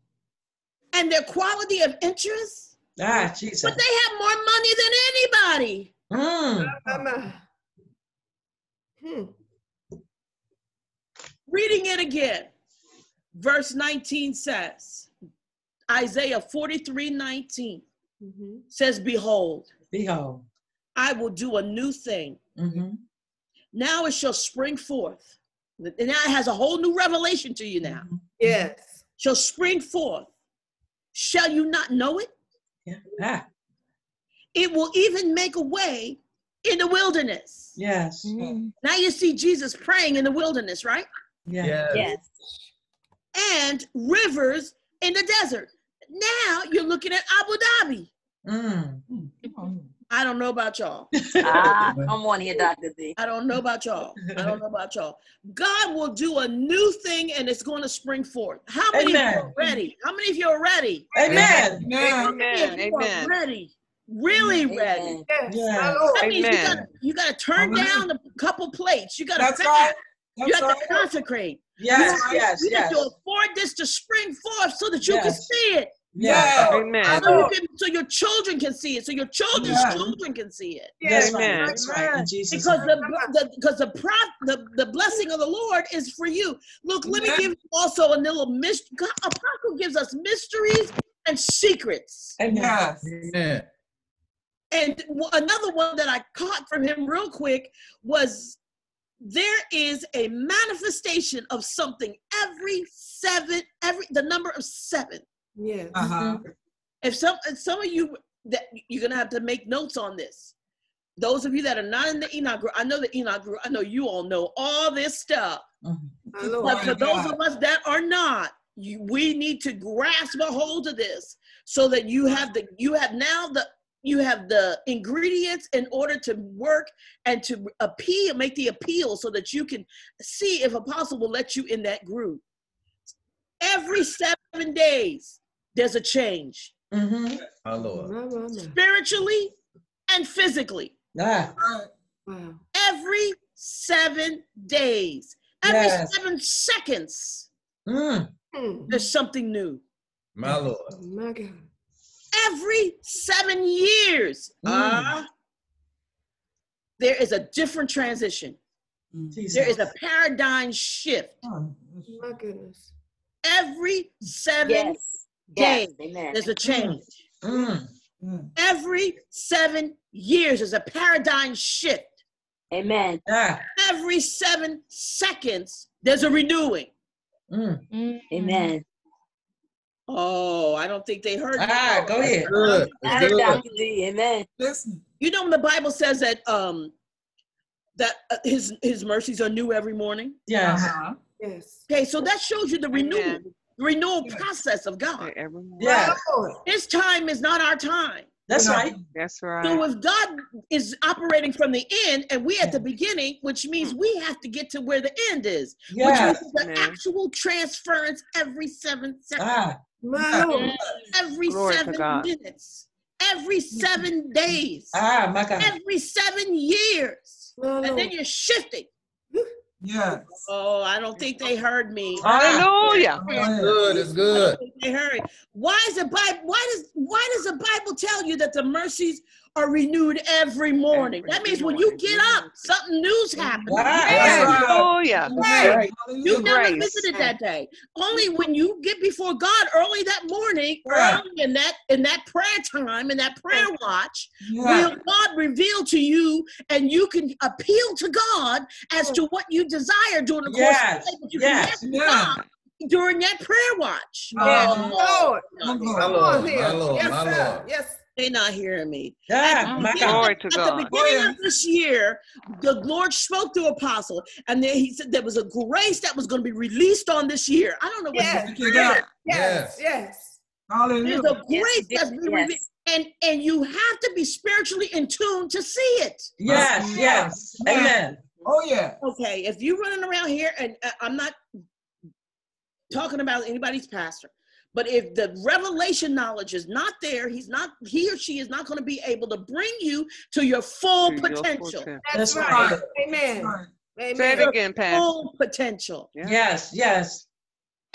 and their quality of interest. Ah, Jesus. But they have more money than anybody. Mm. My, my. Hmm. Reading it again, verse 19 says, Isaiah 43 19 Mhm. says, Behold, Behold. I will do a new thing. Mm-hmm. Now it shall spring forth. And now it has a whole new revelation to you now. Yes. Shall spring forth. Shall you not know it? Yeah. Ah, It will even make a way in the wilderness. yes. Now you see Jesus praying in the wilderness, right? Yeah. Yes. Yes. And rivers in the desert. Now you're looking at Abu Dhabi. Mm. Come. I don't know about y'all. Ah, [LAUGHS] come on here, Dr. D. I don't know about y'all. I don't know about y'all. God will do a new thing and it's going to spring forth. How many of you are ready? How many of you are ready? Amen. Amen. How Amen. Amen. Ready. Really ready. Amen. Yes. Yes. That means you gotta you gotta turn Amen. down a couple plates. You gotta That's fast. Right. You have right. to consecrate. Yes. you Yes. you have Yes. to afford this to spring forth so that you can see it. Yes. Amen. So, you can, so your children can see it. So your children's Yeah. children can see it. That's Yes. right. Amen. That's right. In Jesus' Because the, the because the prop the, the blessing of the Lord is for you. Look, let me give you also a little mystery. Apostle gives us mysteries and secrets. Amen. Yes. Amen. And w- another one that I caught from him real quick was there is a manifestation of something every seven, every the number of seven. Yes. Uh-huh. If some if some of you that you're gonna have to make notes on this. Those of you that are not in the Enoch group, I know the Enoch group, I know you all know all this stuff. Mhm. My But Lord. for those of us that are not, you, we need to grasp a hold of this so that you have the you have now the you have the ingredients in order to work and to appeal, make the appeal so that you can see if apostle will let you in that group. Every seven days, there's a change Mhm. My Lord. Spiritually and physically. Ah, Wow. Every seven days, every Yes. seven seconds, mm. Hmm. there's something new. My Lord. My God. Every seven years, Mm. uh, there is a different transition. Jesus. There is a paradigm shift. My goodness. Every seven Yes. Yes. days, Amen. there's a change. Mm. Every seven years, there's a paradigm shift. Amen. Every seven seconds, there's a renewing. mm. Amen. Oh, I don't think they heard me. ah, go ahead. Good. That's That's good. Dr. D. Amen. Listen. You know, when the Bible says that um that uh, his his mercies are new every morning. Yes. Uh-huh. Yes. Okay, so that shows you the renewal, Amen. renewal Yes. process of God. Everyone. Yeah. My His time is not our time. That's Yeah. right. That's right. So if God is operating from the end and we at the beginning, which means we have to get to where the end is, Yes. which means the Amen. actual transference every seven seconds, Ah, My every Glory seven minutes, every seven days, ah, my God. every seven years. My And then you're shifting. Yes. Oh, I don't think they heard me. Hallelujah. It's good. It's good. they heard. Why is the Bible? Why does why does the Bible tell you that the mercies are renewed every morning? Every that means when you get up, something new's happening. Oh yeah! Right. You never grace. visited that day. Only when you get before God early that morning, Right. early in that in that prayer time, in that prayer watch, Yeah. will God reveal to you, and you can appeal to God as to what you desire during the course Yes. of the day. But you Yes. can Yeah. God during that prayer watch. Yes. My Lord. My Lord. My. Lord. Yes, sir. Yes. They're not hearing me. Yeah, At my the God. Glory to At the beginning yeah. of this year, the Lord spoke to Apostle, and then he said there was a grace that was going to be released on this year. I don't know what Yes. Thank you, God. Yes, yes. there's Hallelujah. a grace yes, that's been yes. released, and and you have to be spiritually in tune to see it. Yes, yes. Amen. Oh, yeah. Okay, if you're running around here, and uh, I'm not talking about anybody's pastor, but if the revelation knowledge is not there, he's not, he or she is not going to be able to bring you to your full To your full potential. potential. That's That's right. right. Amen. Right. Say it Amen. again, Pastor. Full potential. Yeah. Yes, yes.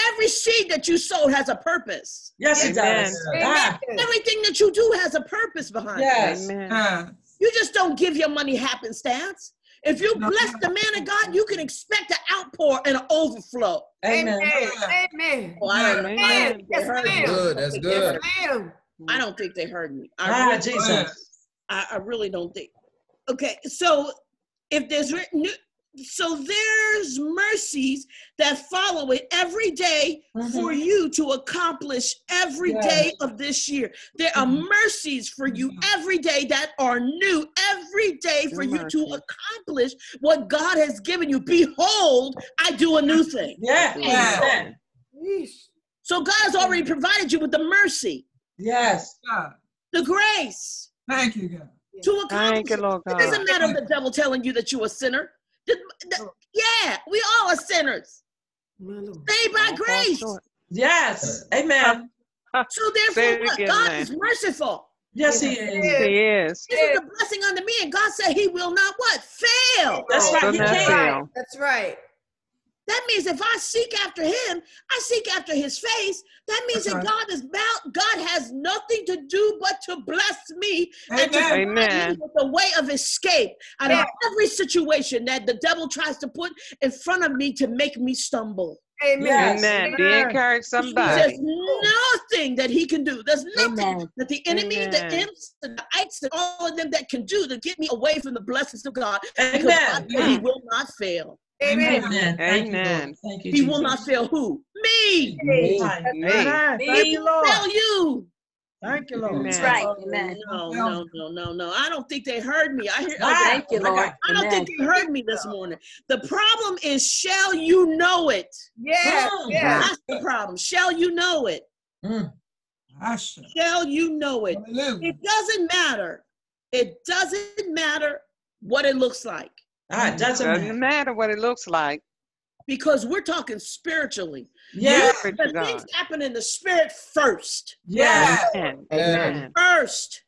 Every seed that you sow has a purpose. Yes, it Amen. does. Ah, Everything that you do has a purpose behind it. yes. Amen. You just don't give your money happenstance. If you bless the man of God, you can expect an outpour and an overflow. Amen. Amen. Amen. Oh, I don't, I Amen. don't think Yes, they heard me. ma'am. Good. That's good. Ma'am. I don't think they heard me. I Ah, really, Jesus. I, I really don't think. Okay, so if there's re- new, so there's mercies that follow it every day for Mhm. you to accomplish every Yes. day of this year. There are Mhm. mercies for you Mhm. every day that are new every day for you to accomplish what God has given you. Behold, I do a new thing. Yeah. Yeah. Amen. So God has already provided you with the mercy, Yes. God. the grace Thank you, God. to accomplish. Thank you, it. Lord It doesn't matter the devil telling you that you're a sinner. The- the- yeah, we all are sinners. My Saved by All grace. Yes. Amen. So therefore, what? again, God man. is merciful. Yes, he is. He is. This is a blessing unto me, and God said He will not what fail. That's right. He can't. fail. That's right. That means if I seek after Him, I seek after His face. That means That's that right. God is bound. God has nothing to do but to bless me and to Amen. provide me with a way of escape out of every situation that the devil tries to put in front of me to make me stumble. Amen. Yes. Amen. Be Amen. encouraged, There's nothing that he can do. There's nothing Amen. that the enemy, the Amen. imps, and the ites, and all of them that can do to get me away from the blessings of God. Because Amen. God he mm. will not fail. Amen. Amen. Thank you, Lord. Amen. Thank you, He will not fail who? Me. Right. Me. He will fail you. Thank you, Lord. That's right. Amen. No, no, no, no, no. I don't think they heard me. I hear. Thank you, Lord. God. I don't Amen. think they heard me this morning. The problem is, shall you know it? Yeah. Yes. That's the problem. Shall you know it? Mm. Shall you know it? Hallelujah. It doesn't matter. It doesn't matter what it looks like Ah, it doesn't Doesn't matter. matter what it looks like. because we're talking spiritually. Yeah. Glory The things happen in the spirit first. Yes. Yeah. Amen. First.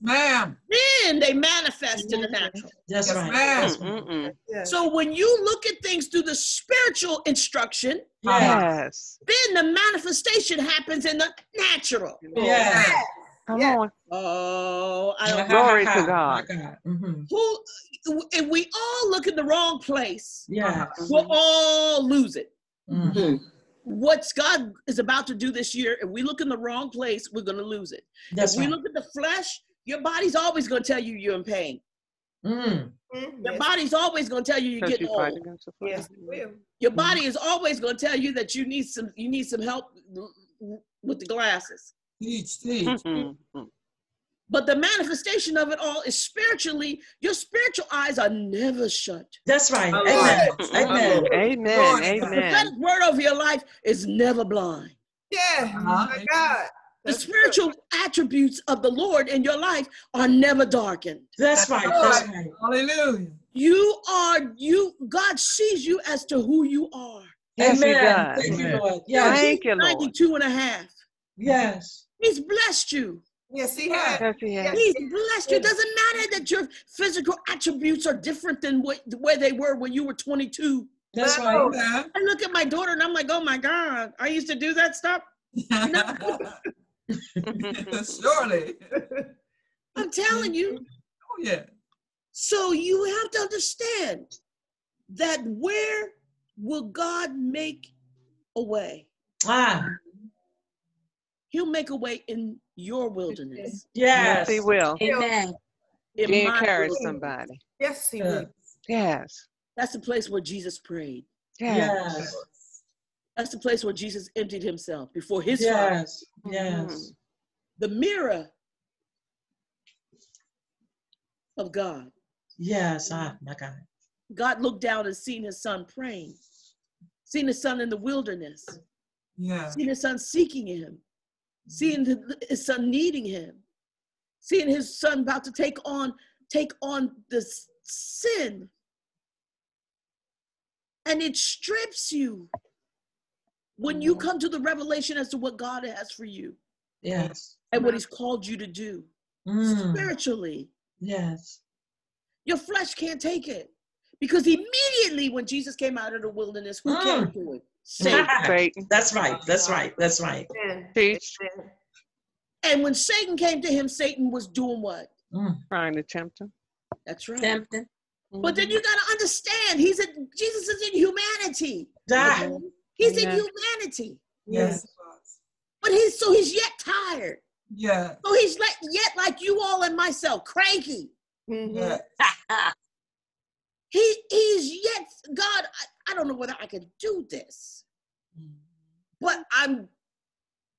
Ma'am. Then they manifest in the natural. That's Yes, right. ma'am. Mm, mm, mm. That's right. Yes. So when you look at things through the spiritual instruction, Yes. then the manifestation happens in the natural. Yes. Come Yeah. on. Oh, I don't Glory to My God. God. Mhm. who if we all look in the wrong place, Yes. we'll all lose it. Mhm. What's God is about to do this year, if we look in the wrong place, we're gonna lose it. That's if we right. look at the flesh, your body's always gonna tell you you're in pain. Mm. Mm, Your yes. body's always gonna tell you you're getting you old. Yes, will. Your body is always gonna tell you that you need some you need some help with the glasses. Teach, teach. Mhm. But the manifestation of it all is spiritually, your spiritual eyes are never shut. That's right. My Amen. Amen. Amen. The prophetic word over your life is never blind. Yeah. Uh-huh. My God. The That's spiritual attributes of the Lord in your life are never darkened. That's right. That's right. Hallelujah. You are you. God sees you as to who you are. Yes, he Amen. does. Thank you, Lord. Yes. Thank you, Lord. 92 and a half. Yes. He's blessed you. Yes, he has. Yes, he has. He's blessed you. It doesn't matter that your physical attributes are different than what where they were when you were 22. That's Wow. right. I look at my daughter and I'm like, oh my God, I used to do that stuff. [LAUGHS] Surely. [LAUGHS] I'm telling you. Oh, yeah. So you have to understand that where will God make a way? Ah. He'll make a way in your wilderness. Yes, Yes. he will. Amen. In Be my encouraged, wilderness. somebody. Yes, he Yeah. will. Yes. That's the place where Jesus prayed. Yes. Yes. That's the place where Jesus emptied himself before his father. Yes. Yes. The mirror of God. Yes, ah, my God. God looked down and seen his son praying, seen his son in the wilderness, Yeah. seeing his son seeking him, seeing his son needing him, seeing his son about to take on take on the sin. And it strips you when you Mhm. come to the revelation as to what God has for you Yes. and what he's called you to do Mm, spiritually. yes. Your flesh can't take it. Because immediately when Jesus came out of the wilderness, who came Mm. to him? Satan. Satan, That's right. That's right. That's right. Amen. And when Satan came to him, Satan was doing what? Mm, trying to tempt him. That's right. Tempting. But then you got to understand, he's in Jesus is in humanity. that- He's in humanity. Yes. But he's so he's yet tired. Yeah. So he's like yet like you all and myself, cranky. Mhm. Yeah. [LAUGHS] He he's yet God. I, I don't know whether I can do this, but I'm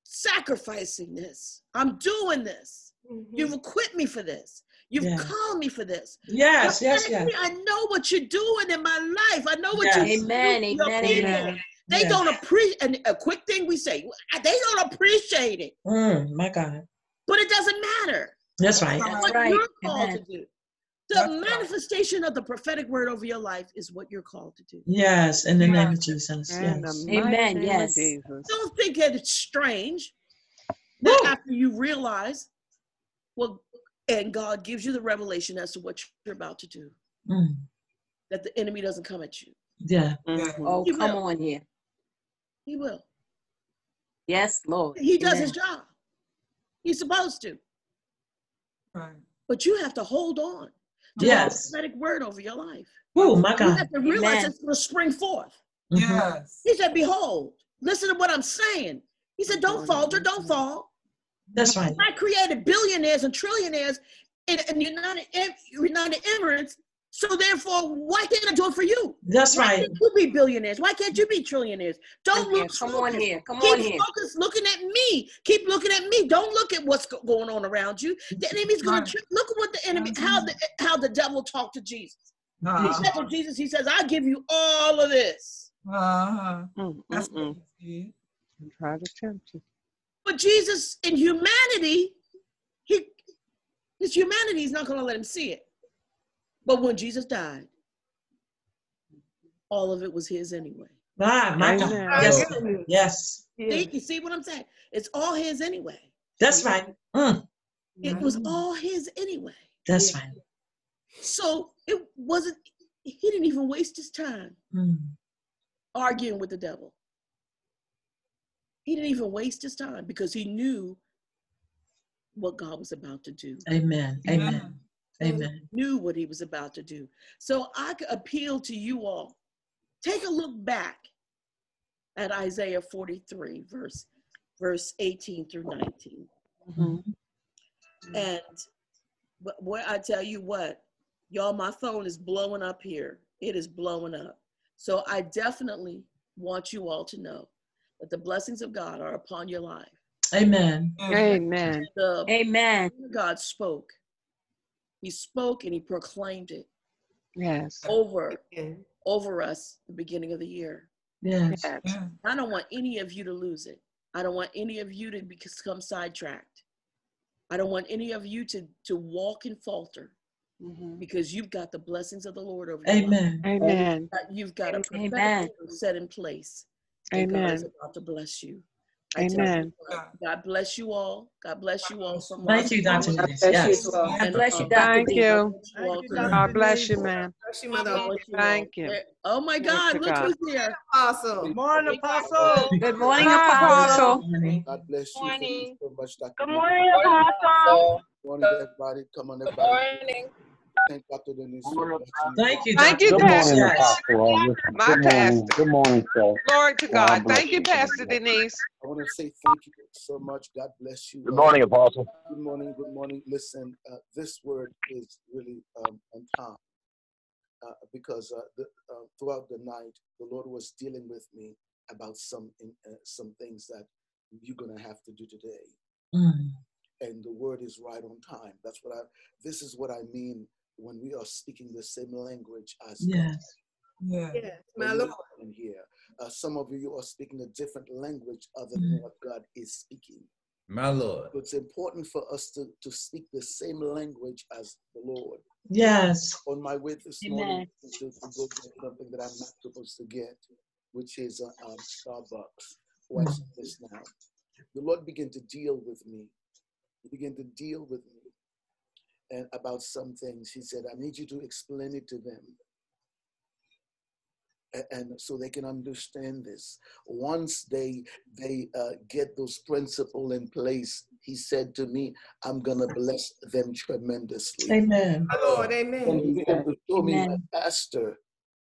sacrificing this. I'm doing this. Mhm. You've equipped me for this. You've Yeah. called me for this. Yes, yes, yes. Prophetically, I know what you're doing in my life. I know what Yes. you're Amen, doing. to your amen, people. amen. They Yes. don't appreciate. And a quick thing we say, they don't appreciate it, Mm, my God. but it doesn't matter. That's right. That's what right. you're called Amen. to do. The That's right. manifestation of the prophetic word over your life is what you're called to do. Yes, in the name Yeah. of Jesus. In Yes. Amen, mighty name of yes. Don't think that it's strange Woo. after you realize, well, and God gives you the revelation as to what you're about to do, Mm, that the enemy doesn't come at you. yeah. Mhm. Oh, He come will. on here. He will. Yes, Lord. He does Amen. his job. He's supposed to. Right. But you have to hold on to Yes. the prophetic word over your life. Oh, my You God. have to realize Amen. it's going to spring forth. Mhm. Yes. He said, Behold, listen to what I'm saying. He said, Don't falter, don't fall. That's right. I created billionaires and trillionaires in, in United, United Emirates. So therefore, why can't I do it for you? That's Why right. can't you be billionaires? Why can't you be trillionaires? Don't Yeah, look. come on here. Come Keep on here. focused looking at me. Keep looking at me. Don't look at what's go- going on around you. The enemy's going Right. to look at what the enemy, how the how the devil talked to Jesus. He Uh-huh. said to Jesus, he says, "I give you all of this." Uh-huh. Mm, That's mm, what mm. he did. To tempt you. But Jesus, in humanity, he his humanity, is not going to let him see it. But when Jesus died, all of it was his anyway. My God. Yes. Yes. See, you see what I'm saying? It's all his anyway. That's right. Mm, It was all his anyway. that's right. So it wasn't. He didn't even waste his time Mm, arguing with the devil. He didn't even waste his time because he knew what God was about to do. amen. Amen. Amen. Knew what he was about to do. So I appeal to you all. Take a look back at Isaiah 43, verse verse 18 through 19. Mhm. And but boy, I tell you what, y'all, my phone is blowing up here. It is blowing up. So I definitely want you all to know that the blessings of God are upon your life. Amen. Amen. The Amen. God spoke. He spoke and he proclaimed it Yes. over Amen. over us the beginning of the year. Yes. Yes. Yeah. I don't want any of you to lose it. I don't want any of you to become sidetracked. I don't want any of you to to walk and falter Mhm. because you've got the blessings of the Lord over you. life. Amen. Amen. that you've got a prophetic Amen. set in place. And God is Amen. about to bless you. I tell you Amen. God bless you all. God bless you all so much. Thank you, Dr. God Denise. bless you Yes. as well. And, Bless you, Dr. Thank D. you. God bless Thank you. God bless you, man. Bless you, Mother. God bless you all. Thank you. Oh my God, look God. who's here. Awesome. Morning, Apostle. Good morning, Hi, Apostle. Apostle. God bless you. Thank you so much, Dr. Good morning, Apostle. Good morning, everybody. Come on, Good morning. Thank Dr. Denise so much. Thank you, Thank Dr. you, Good morning, Pastor. Apostle. Uh, My good morning. pastor. Good morning, sir. Glory to God God. Thank you, you. Pastor Denise. I want to say thank you so much. God bless you. Good morning, Apostle. Good morning. Good morning. Listen, uh, this word is really um, on time uh, because uh, the, uh, throughout the night, the Lord was dealing with me about some in, uh, some things that you're gonna have to do today. Mm, and the word is right on time. That's what I. This is what I mean when we are speaking the same language as Yes. Yeah. Yes, my Lord. in here. Uh, some of you are speaking a different language other Mm. than what God is speaking. My Lord. So it's important for us to, to speak the same language as the Lord. Yes. On my way this morning to, to go get something that I'm not supposed to get, which is uh, um, Starbucks. Watch Mm. this now. The Lord began to deal with me. He began to deal with me and about some things. He said, I need you to explain it to them. And so they can understand this. Once they they uh, get those principles in place, he said to me, "I'm gonna bless them tremendously." Amen. My Lord, And amen. he began to show me, Pastor,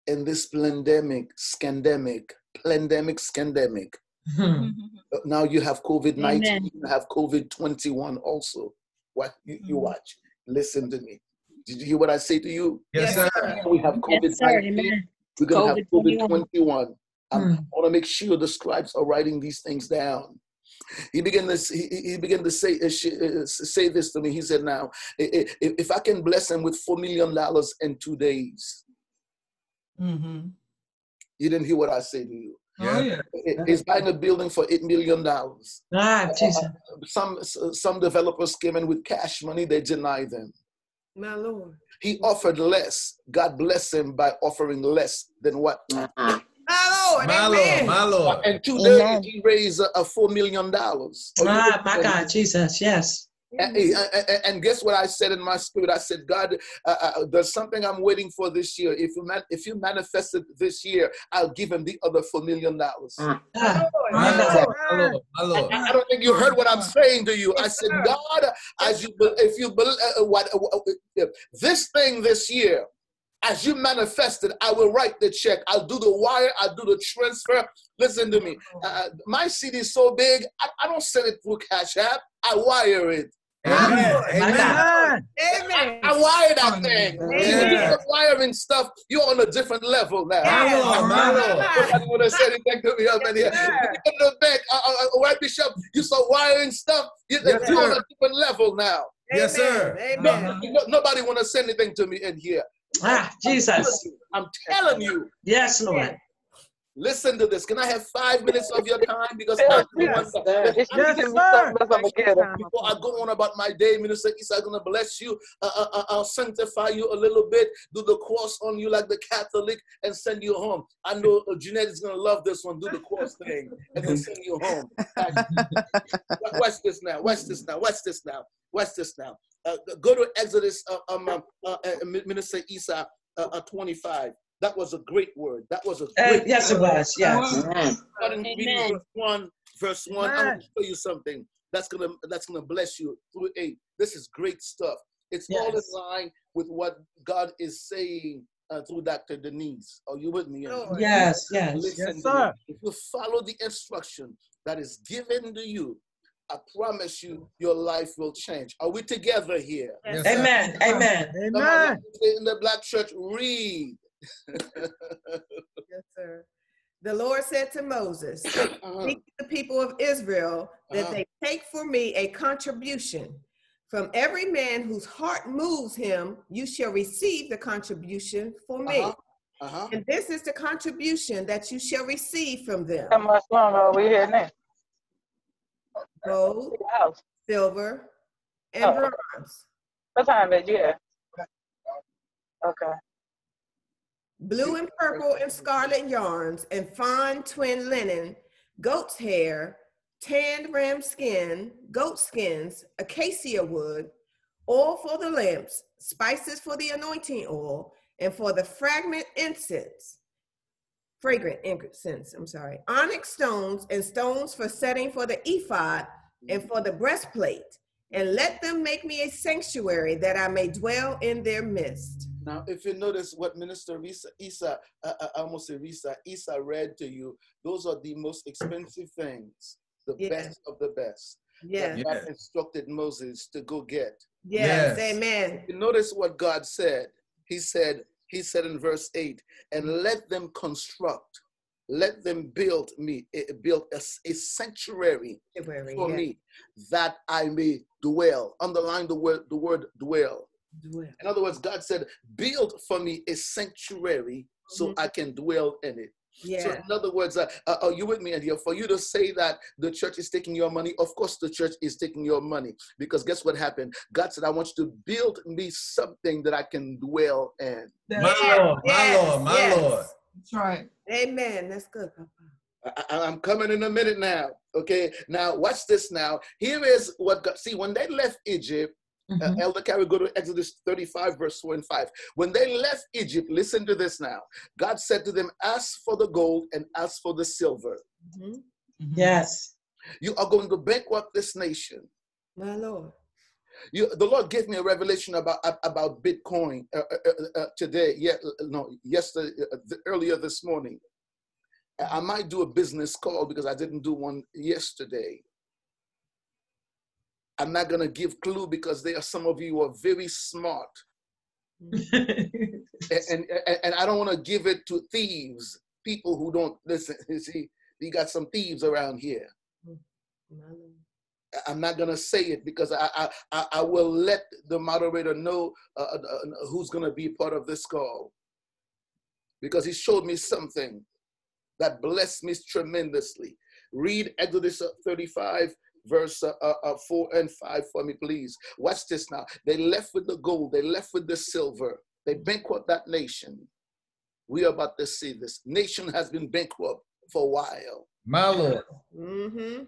in this pandemic, scandemic, pandemic, scandemic. Hmm. [LAUGHS] Now you have COVID 19, you have COVID 21 also. What you, you Mhm. watch, listen to me. Did you hear what I say to you? Yes, Yes, sir. We have COVID Yes, sir. 19, Amen. we're going to have COVID COVID 21. I Hmm. want to make sure the scribes are writing these things down. He began to he, he he began to say uh, sh- uh, say this to me. He said, "Now, i- i- if if I can bless him with four million dollars in two days, Mm-hmm. you didn't hear what I say to you. Oh, yeah. I- He's buying a building for eight million dollars. Ah, Jesus. Some some developers came in with cash money. They denied them. My Lord. He offered less. God bless him by offering less than what. My Lord, My Lord. My Lord. In two Amen. days, he raised a, a four million dollars. Ah, my God, Jesus. Yes. And, and- and guess what I said in my spirit? I said, God, uh, uh, there's something I'm waiting for this year. If you man, if you manifest it this year, I'll give him the other four million dollars. Lord, My my Lord. Lord. My Lord. My Lord. I I don't think you heard what I'm saying to you. I said, sir. God, as you, be- if you, bel- uh, uh, what, uh, this thing this year, as you manifest it, I will write the check. I'll do the wire. I'll do the transfer. Listen to me. Uh, my CD is so big, I, I don't send it through Cash App. I wire it. Amen. Lord. Amen. God. Amen. I wire that thing. Amen. You Yeah. wiring stuff, you're on a different level now. My Yes. Lord. My Lord. Nobody want to say anything to me up in here. Yes, you go to the bank, uh, uh, uh, right, Bishop, you start wiring stuff. You, Yes, you're on a different level now. Yes, sir. Amen. No, Amen. no- nobody want to say anything to me in here. Ah, Jesus. I'm telling you. Yes, Lord. Listen to this. Can I have five minutes of your time? Because Yes, I'm the yes, one If that- you Yes, me sir. something else, I'm gonna. Before I go on about my day, Minister Isa going to bless you. Uh, uh, uh, I'll sanctify you a little bit, do the cross on you like the Catholic, and send you home. I know uh, Jeanette is going to love this one. Do the cross thing, and then send you home. Wa- Watch this now. Watch this now. Watch this now. Watch this now. Uh, go to Exodus, uh, um, uh, uh, uh, Minister Isa uh, uh, 25. That was a great word. That was a Uh, great yes, it was. Yes. starting reading Amen. verse one, verse one. I want to show you something that's gonna that's gonna bless you through eight. This is great stuff. It's all in line with what God is saying uh, through Dr. Denise. Are you with me? Lord. Yes. Yes. Listen Yes, sir. If you follow the instruction that is given to you, I promise you, your life will change. Are we together here? Yes, sir. Amen. Amen. Amen. in the black church, read. Yes, sir. The Lord said to Moses, [COUGHS] Uh-huh. Speak to the people of Israel that Uh-huh. they take for me a contribution. From every man whose heart moves him, you shall receive the contribution for me. Uh-huh. Uh-huh. And this is the contribution that you shall receive from them How much longer are we here now? gold, silver, and Oh. bronze, What time did you have? Okay. Blue and purple and scarlet yarns, and fine twin linen, goat's hair, tanned ram skin, goat skins, acacia wood, oil for the lamps, spices for the anointing oil, and for the fragment incense, fragrant incense, I'm sorry, onyx stones and stones for setting for the ephod and for the breastplate. And let them make me a sanctuary that I may dwell in their midst. Now, if you notice what Minister Risa, Isa, uh, uh, I almost say Risa, Isa read to you, those are the most expensive things, the Yeah. best of the best. Yes, That God instructed Moses to go get. yes, Yes. amen. You notice what God said. He said, He said in verse 8, and let them construct, let them build me, eh, build a sanctuary Sanctuary, for yeah. me that I may dwell. Underline the word, the word dwell. Dwell. In other words, God said, build for me a sanctuary so Mhm. I can dwell in it. Yeah. So, in other words, uh, uh, are you with me? And here, for you to say that the church is taking your money, of course, the church is taking your money. Because guess what happened? God said, I want you to build me something that I can dwell in. That's, My Lord, my Yes, Lord, my yes. Lord. that's right. Amen. That's good, Papa. I, I- I'm coming in a minute now. Okay. Now, watch this now. Here is what God, see, when they left Egypt, uh, Mhm. Elder Carey, go to Exodus 35, verse 4 and 5. When they left Egypt, listen to this now. God said to them, Ask for the gold and ask for the silver. Mhm. Mhm. Yes. You are going to bankrupt this nation. My Lord. You, the Lord gave me a revelation about about Bitcoin uh, uh, uh, uh, today. Yeah, no, yesterday, uh, th- earlier this morning. I I might do a business call because I didn't do one yesterday. I'm not gonna give clue because there are some of you who are very smart, [LAUGHS] and and, and I don't want to give it to thieves, people who don't listen. [LAUGHS] You see, you got some thieves around here. I- I'm not gonna say it because I I, I, I will let the moderator know uh, uh, uh, who's gonna be part of this call because he showed me something that blessed me tremendously. Read Exodus 35 verse uh, uh, uh, 4 and 5 for me please watch this now they left with the gold they left with the silver they bankrupt that nation we are about to see this nation has been bankrupt for a while My Lord. Mm-hmm.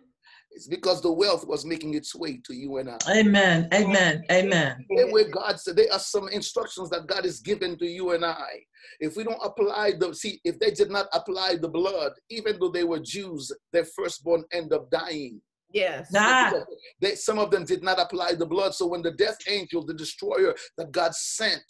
it's because the wealth was making its way to you and I Amen. Amen. Amen. There where God said there are some instructions that God is given to you and I. If we don't apply the see, if they did not apply the blood, even though they were Jews, their firstborn end up dying. Yes. Ah. They, some of them did not apply the blood. So when the death angel, the destroyer that God sent,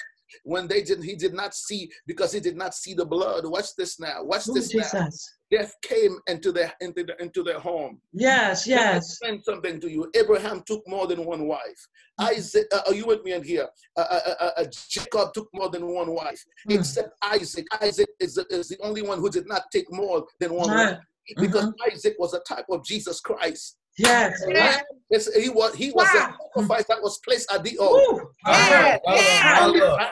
when they didn't, he did not see because he did not see the blood. Watch this now. Watch Ooh, this now. Death came into their into the, into their home. Yes, Let me yes. explain something to you. Abraham took more than one wife. Isaac, uh, are you with me in here? Uh, uh, uh, uh, Jacob took more than one wife, Mm. except Isaac. Isaac is the, is the only one who did not take more than one Right. wife because Isaac was a type of Jesus Christ. Yes. The yes, he was he was Wow. the sacrifice that was placed at the altar. I-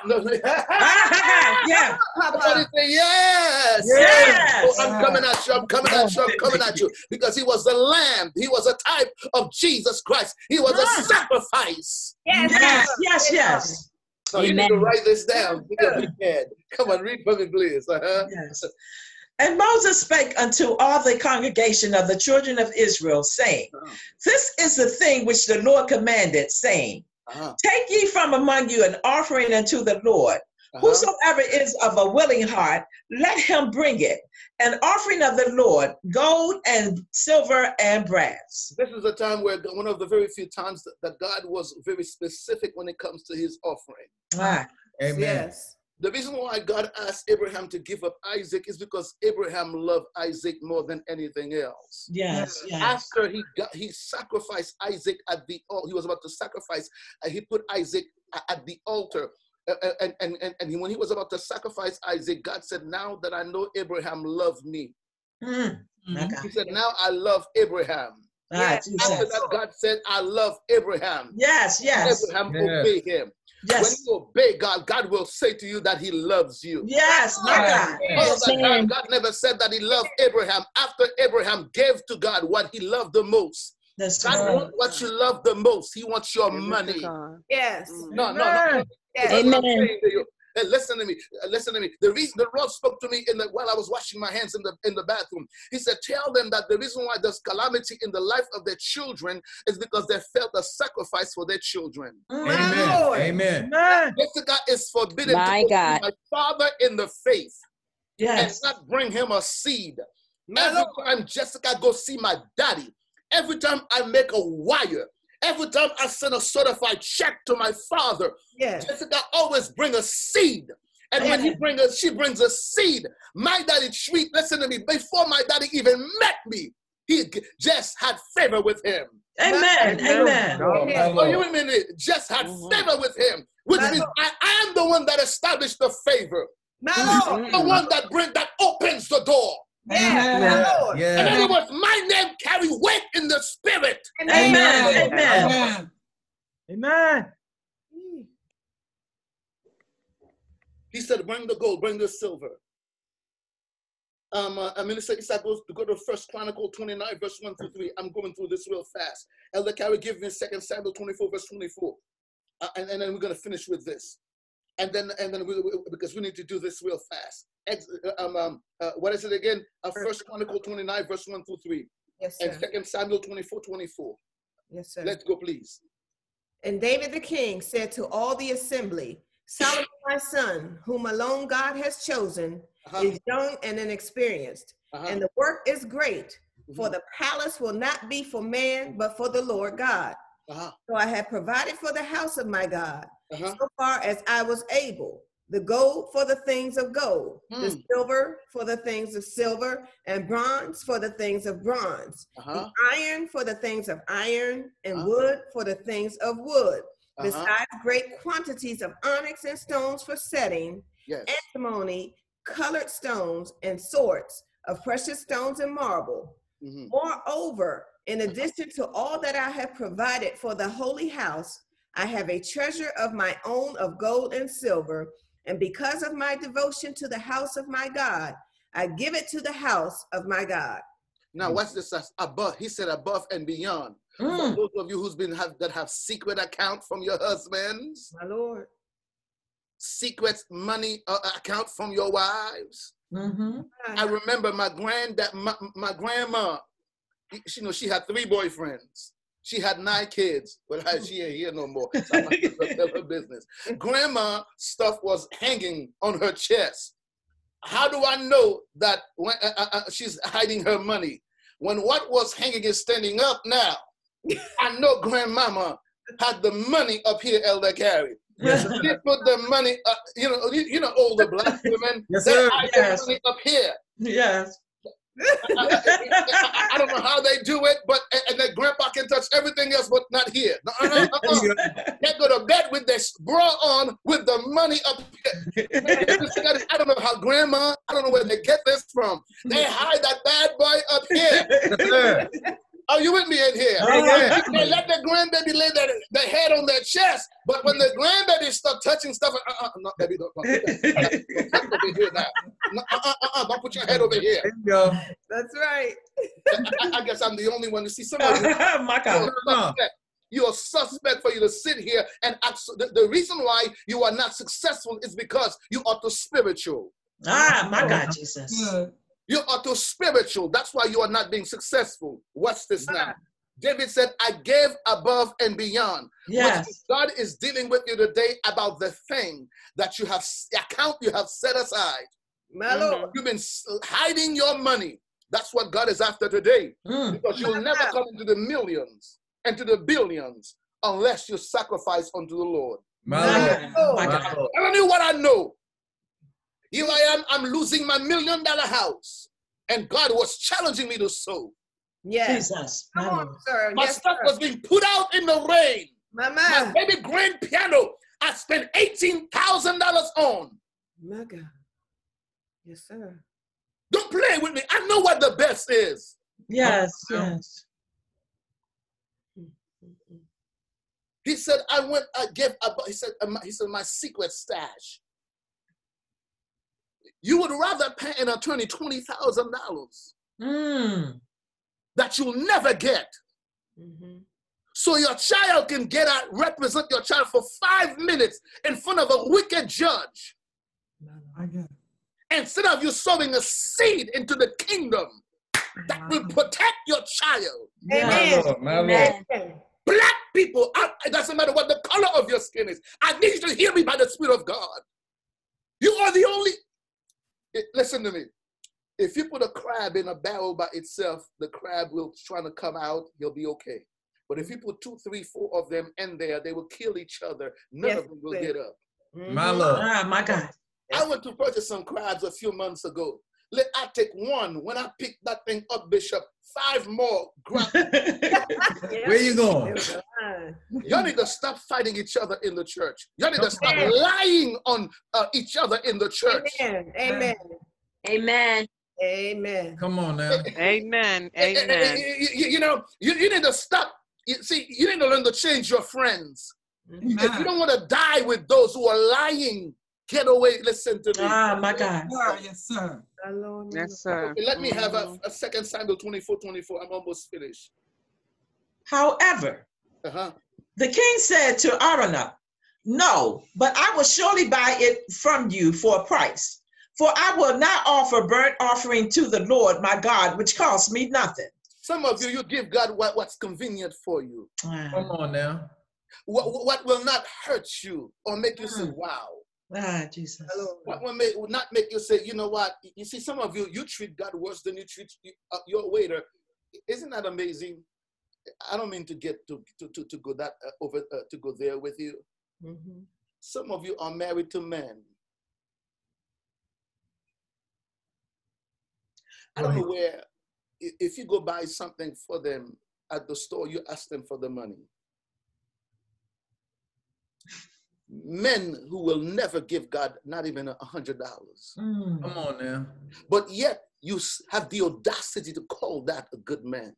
no, [LAUGHS] yeah. Somebody say yes. Yes. Oh, I'm coming at you. I'm coming at you. I'm coming at you. Because he was the lamb. He was a type of Jesus Christ. He was a Ah. sacrifice. Yes. Yes. Yes. So you need to write this down. Pick up your pen. Come on, read for me, please. Uh-huh. Yes. And Moses spake unto all the congregation of the children of Israel, saying, Uh-huh. This is the thing which the Lord commanded, saying, Uh-huh. Take ye from among you an offering unto the Lord. Uh-huh. Whosoever is of a willing heart, let him bring it. An offering of the Lord, gold and silver and brass. This is a time where one of the very few times that, that God was very specific when it comes to his offering. Ah, Amen. Yes. The reason why God asked Abraham to give up Isaac is because Abraham loved Isaac more than anything else. yes, yes. After he got he sacrificed Isaac at the altar, he was about to sacrifice, uh, he put Isaac at the altar. Uh, uh, and, and, and, and when he was about to sacrifice Isaac, God said, Now that I know Abraham loved me, Mm, my Mhm. He said, Now I love Abraham. Ah, Yes. After that, God said, I love Abraham. Yes, yes, Abraham Yes. obey him. When you obey God, God will say to you that he loves you. yes, my God. All of that time, God never said that he loved Abraham after Abraham gave to God what he loved the most. That's God right. wants what you love the most. He wants your Give money. Yes. No, no, no. Yes. That's what I'm Amen. Saying. Hey, listen to me. Uh, Listen to me. The reason the Lord spoke to me in the while I was washing my hands in the in the bathroom. He said, "Tell them that the reason why there's calamity in the life of their children is because they felt a sacrifice for their children." Amen. Lord. Amen. Amen. Jessica is forbidden My to go God. my father in the faith and Yes. not bring him a seed. My Every Lord. time Jessica go see my daddy, every time I make a wire, every time I send a certified check to my father, Yes. Jessica always bring a seed. And when he Amen. bring a, she brings a seed. My daddy treat, listen to me, before my daddy even met me, he just had favor with him. Amen. Amen. My Lord, Oh, you mean it? Just had Mhm. favor with him, which My means Lord. I am the one that established the favor, My Mm-hmm. Lord. the one that bring that opens the door. Yes. Amen. My Lord. In other words, my name carry weight in the spirit. Amen. Amen. Amen. Amen. He said, bring the gold, bring the silver. Um, uh, I mean, he said, go, go to First Chronicle 29, verse 1 through 3. I'm going through this real fast. Elder Carey, give me Second Samuel 24, verse 24. Uh, and, and then we're going to finish with this. And then, and then we, we- because we need to do this real fast. Ex, uh, um, um, uh, what is it again? Uh, First Chronicle 29, verse 1 through 3. Yes, sir. And. Second Samuel 24, 24. Yes, sir. Let's go, please. And David the king said to all the assembly, Solomon my son, whom alone God has chosen, Uh-huh. is young and inexperienced, Uh-huh. and the work is great. For Mhm. the palace will not be for man, but for the Lord God. Uh-huh. So I have provided for the house of my God, Uh-huh. so far as I was able, the gold for the things of gold, the Hmm. silver for the things of silver, and bronze for the things of bronze, Uh-huh. the iron for the things of iron, and Uh-huh. wood for the things of wood Uh-huh. besides great quantities of onyx and stones for setting, Yes. antimony, colored stones, and sorts of precious stones and marble. Mhm. Moreover, in addition to all that I have provided for the holy house, I have a treasure of my own of gold and silver. And because of my devotion to the house of my God, I give it to the house of my God. Now, what's this? Above, he said above and beyond. For Mm. those of you who's been have, that have secret account from your husbands, My Lord. secret money uh, account from your wives. Mhm. I remember my granddad, my, my grandma. You know, she had three boyfriends. She had nine kids, but [LAUGHS] she ain't here no more. So I'm not tell her business. Grandma stuff was hanging on her chest. How do I know that when, uh, uh, uh, she's hiding her money? When what was hanging is standing up now, I know grandmama had the money up here, Elder Gary. Yes. She put the money, up, you know, you, you know, older black women, Yes, they sir. hide Yes. the money up here. Yes. I, I don't know how they do it, but and, that grandpa can touch everything else, but not here. No, no, no. [LAUGHS] They go to bed with this bra on, with the money up here. I don't know how grandma. I don't know where they get this from. They [LAUGHS] hide that bad boy up here. Yes, sir. Are you with me in here? Amen. They let the grandbaby lay their, their head on their chest, but when the grandbaby start touching stuff, uh, uh, no, baby, don't, [LAUGHS] don't, don't, don't over here now. No, uh, uh, uh, uh, don't put your head over here. There you go. That's right. I, I guess I'm the only one to see somebody. you. [LAUGHS] My God. You're a suspect. You're a suspect for you to sit here and act. The, the reason why you are not successful is because you are too spiritual. Ah, my God, Jesus. Good. You are too spiritual. That's why you are not being successful. What's this now. David said, I gave above and beyond. Yes. God is dealing with you today about the thing that you have account you have set aside. My Mhm. You've been hiding your money. That's what God is after today. Mm. Because you'll never come into the millions and to the billions unless you sacrifice unto the Lord. My My Lord. Lord. My My God. Lord. Telling you what I know. Here I am, I'm losing my million dollar house. And God was challenging me to sow. Yes. Jesus. Come My on, sir. My Yes, stuff sir. was being put out in the rain. My My baby grand piano, I spent $18,000 on. My God. Yes, sir. Don't play with me. I know what the best is. Yes. Yes. He said, I went, I gave, ab- he said, uh, he said, my secret stash. You would rather pay an attorney $20,000 Mm. that you'll never get. Mhm. So your child can get out, represent your child for five minutes in front of a wicked judge. My I get it. Instead of you sowing a seed into the kingdom that will protect your child. My Amen. Lord. My Lord. Amen. Amen. Black people, I- it doesn't matter what the color of your skin is. I need you to hear me by the Spirit of God. You are the only. Eh, Listen to me. If you put a crab in a barrel by itself, the crab will try to come out. He'll be okay. But if you put two, three, four of them in there, they will kill each other. None Yes, of them will they get up. My Mhm. Lord. Ah, my God. I went to purchase some crabs a few months ago. Let I take one. When I pick that thing up, Bishop, five more. Grab. [LAUGHS] Where you going? It was a line. Y'all need to stop fighting each other in the church. Y'all need to stop Amen. lying on uh, each other in the church. Amen. Amen. Amen. Amen. Come on now. [LAUGHS] Amen. [LAUGHS] Amen. You, you- you know, you, you need to stop. You, see, you need to learn to change your friends. If you don't want to die with those who are lying get away. Listen to me. Ah, my God. Sir, yes, sir. My Lord, my Yes, sir. Okay, let me have a, Mhm. a second Samuel 24 24. I'm almost finished. However, Uh-huh. the king said to Araunah, No, but I will surely buy it from you for a price. For I will not offer burnt offering to the Lord my God, which costs me nothing. Some of you, you give God what, what's convenient for you. Ah, Come on now. What, what will not hurt you or make you say, Mm. wow. Ah, Jesus. My Lord. What will, make, will not make you say, you know what? You see, some of you, you treat God worse than you treat uh, your waiter. Isn't that amazing? I don't mean to get to to, to, to go that uh, over uh, to go there with you. Mhm. Some of you are married to men. I don't know where. If you go buy something for them at the store, you ask them for the money. Men who will never give God not even a hundred dollars, Mm. Come on now. but yet you have the audacity to call that a good man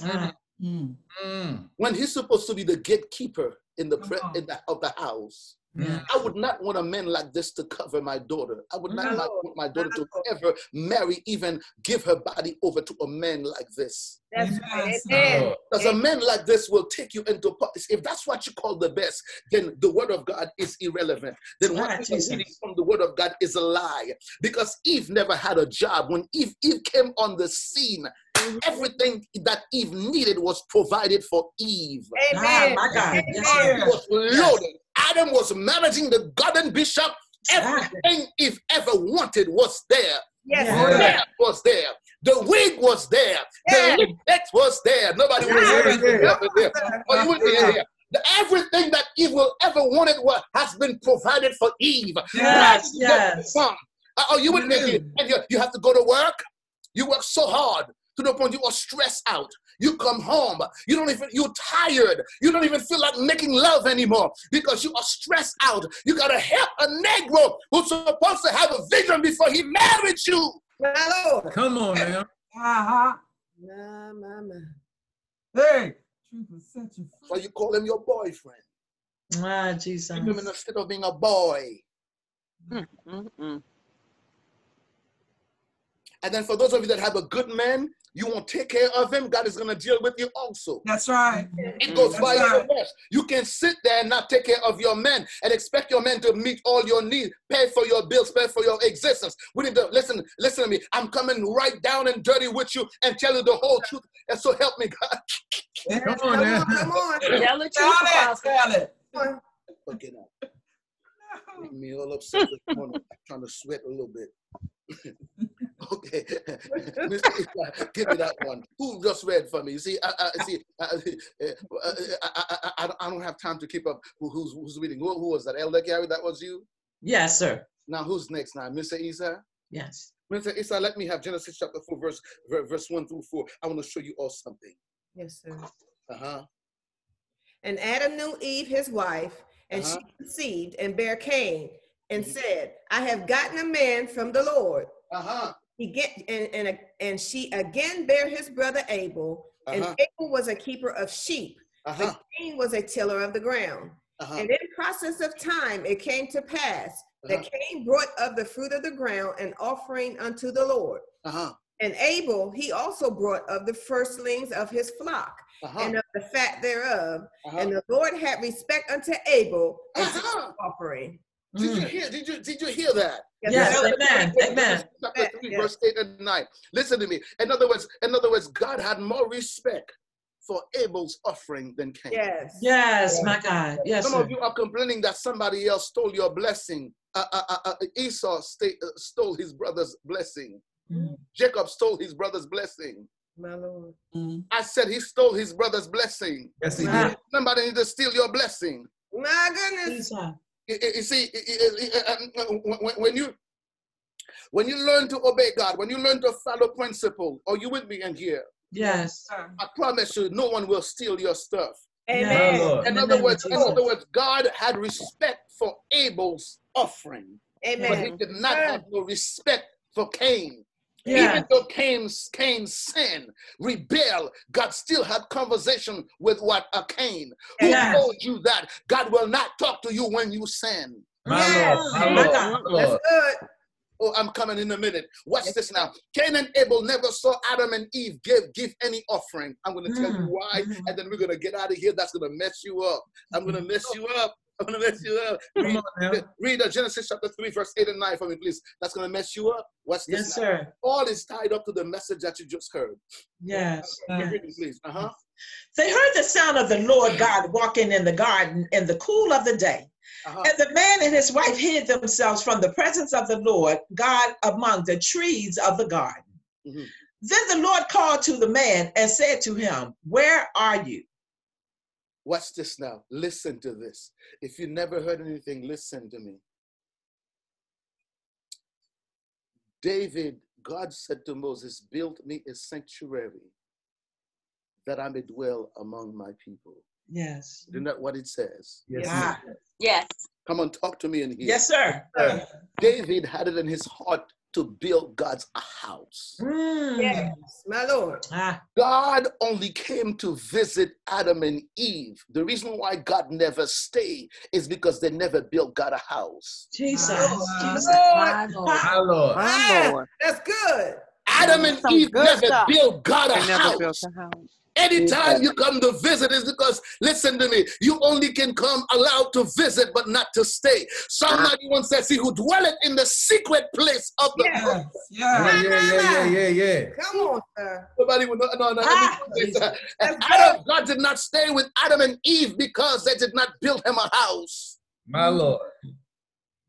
Mm. Mm. when he's supposed to be the gatekeeper in the, pre- in the of the house. Yeah. I would not want a man like this to cover my daughter. I would not My like want my daughter to ever marry, even give her body over to a man like this. That's Amen, right. sir. Amen. Lord. Because a man like this will take you into po- if that's what you call the best, then the word of God is irrelevant. Then what Ah, you are reading from the word of God is a lie. Because Eve never had a job. When Eve, Eve came on the scene, everything that Eve needed was provided for Eve. Ah, Amen. my God. Yes, Amen. It was loaded. Adam was managing the garden bishop. Ah. Everything Eve ever wanted was there. Yes, Yeah. The Lord. hair was there. The wig was there. Yeah. The lipstick was there. Nobody was Yeah. there. Oh, you wouldn't hear here. The- Everything that Eve will ever wanted was, has been provided for Eve. Yes, yes. sum. Uh, Oh, you wouldn't hear And you, you have to go to work. You work so hard to the point you are stressed out. You come home. You don't even, you're tired. You don't even feel like making love anymore because you are stressed out. You got to help a Negro who's supposed to have a vision before he married you. My Come on man. Uh-huh. My, my, my. Hey, truth will set you So you call him your boyfriend. Ah, Jesus. Keep him in the state of being a boy. Mm-mm. And then for those of you that have a good man, you won't take care of him. God is going to deal with you also. That's right. It goes That's by your right. best. You can sit there and not take care of your man and expect your man to meet all your needs, pay for your bills, pay for your existence. We need to listen, listen to me. I'm coming right down and dirty with you and tell you the whole truth. And so help me, God. Come Come on now. on, come on. Tell the truth, it. Tell it. Come on. Fucking up. Me all upset this morning, trying to sweat a little bit. [LAUGHS] okay, [LAUGHS] Mr. Issa, [LAUGHS] give me that one. Who just read for me? You see, I, I see, I, I, I, I, I, I don't have time to keep up. Who, who's who's reading? Who, who was that? Elder Gary, that was you. Yes, sir. Now who's next? Now, Mr. Isa. Yes. Mr. Isa, let me have Genesis chapter four, verse verse one through four. I want to show you all something. Yes, sir. Uh huh. And Adam knew Eve, his wife, and Uh-huh. she conceived and bare Cain, and said, I have gotten a man from the Lord. Uh huh. He get and and and she again bare his brother Abel, and Uh-huh. Abel was a keeper of sheep, Uh huh. but Cain was a tiller of the ground. Uh huh. And in process of time, it came to pass that Uh-huh. Cain brought of the fruit of the ground an offering unto the Lord. Uh huh. And Abel, he also brought of the firstlings of his flock Uh huh. and of the fat thereof. Uh-huh. And the Lord had respect unto Abel and Uh-huh. his offering. Did you Mm. hear? Did you did you hear that? Yes, sir. amen, amen. Chapter three, Yeah. verse eight and nine. Listen to me. In other words, in other words, God had more respect for Abel's offering than Cain. Yes. Yes, my God. Yes, Some sir. of you are complaining that somebody else stole your blessing. Uh, uh, uh, uh, Esau sta- uh, stole his brother's blessing. Mm. Jacob stole his brother's blessing. My Lord. Mm. I said he stole his brother's blessing. Yes, he Ah. did. Somebody need to steal your blessing. My goodness. Jesus. You- you you see, you- you- uh, uh, when when you when you learn to obey God, when you learn to follow principle, are you with me in here? Yes. Sir. I promise you, no one will steal your stuff. Amen. My Lord. In In other name words, in other words, God had respect for Abel's offering, Amen. but he did not have no respect for Cain. Yeah. Even though Cain's Cain sin, rebel, God still had conversation with what a Cain. Who Yes. told you that God will not talk to you when you sin? My Yes. Lord. My My Lord. That's good. Oh, I'm coming in a minute. Watch this now. Cain and Abel never saw Adam and Eve give give any offering. I'm going to tell you Mm, why, mhm. and then we're going to get out of here. That's going to mess you up. I'm going to mess you up. I'm going to mess you up. Come Read, on now. read uh, Genesis chapter 3, verse 8 and 9 for me, please. That's going to mess you up. Watch this Yes, now. sir. All is tied up to the message that you just heard. Yes. Read it, please. Uh-huh. They heard the sound of the Lord God walking in the garden in the cool of the day. Uh-huh. And the man and his wife hid themselves from the presence of the Lord God among the trees of the garden. Mhm. Then the Lord called to the man and said to him, Where are you? Watch this now. Listen to this. If you never heard anything, listen to me. David, God said to Moses, Build me a sanctuary that I may dwell among my people. Yes. Isn't that what it says? Yes, Ah, Yes. Come on, talk to me in here. yes, sir. David had it in his heart to build God's a house. Mm. Yes, my Lord. Ah, God only came to visit Adam and Eve. The reason why God never stayed is because they never built God a house. Jesus. Ah. Jesus. My Lord. My Lord. My Ah, That's good. Adam and Some Eve never stuff. built God a They never house. built a house. Anytime you come to visit is because, listen to me, you only can come allowed to visit, but not to stay. Psalm 91 says, He who dwelleth in the secret place of the Yes. Lord. Yes, Yeah, yes. yeah, yeah, yeah, yeah, yeah. Come on, sir. Nobody would no, no, no. Ah, let me- Jesus. And Adam, God did not stay with Adam and Eve because they did not build him a house. My Lord.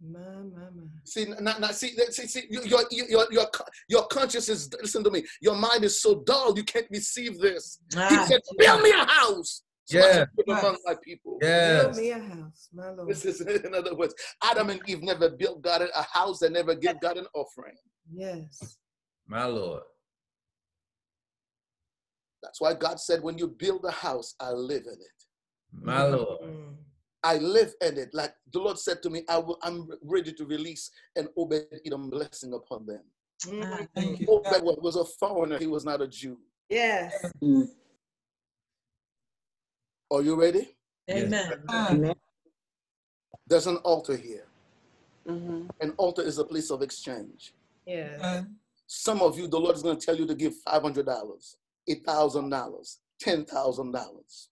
My, my, my. See, now, now, see, see, see, your, your, your, your, your conscience is, listen to me, your mind is so dull, you can't receive this. He Ah, said, build me a house. So Yeah. can among my people. Yes. Build me a house, my Lord. This is, [LAUGHS] in other words, Adam and Eve never built God a house. They never gave God an offering. Yes. My Lord. That's why God said, when you build a house, I live in it. My Lord. Mm. I live in it. Like the Lord said to me, I will, I'm ready to release an Obed Edom blessing upon them. Ah, mm. Thank you. Obed was was a foreigner, he was not a Jew. Yes. Mm. Are you ready? Amen. Amen. There's an altar here. Mhm. An altar is a place of exchange. Yes. Amen. Some of you, the Lord is going to tell you to give $500, $8,000, $10,000.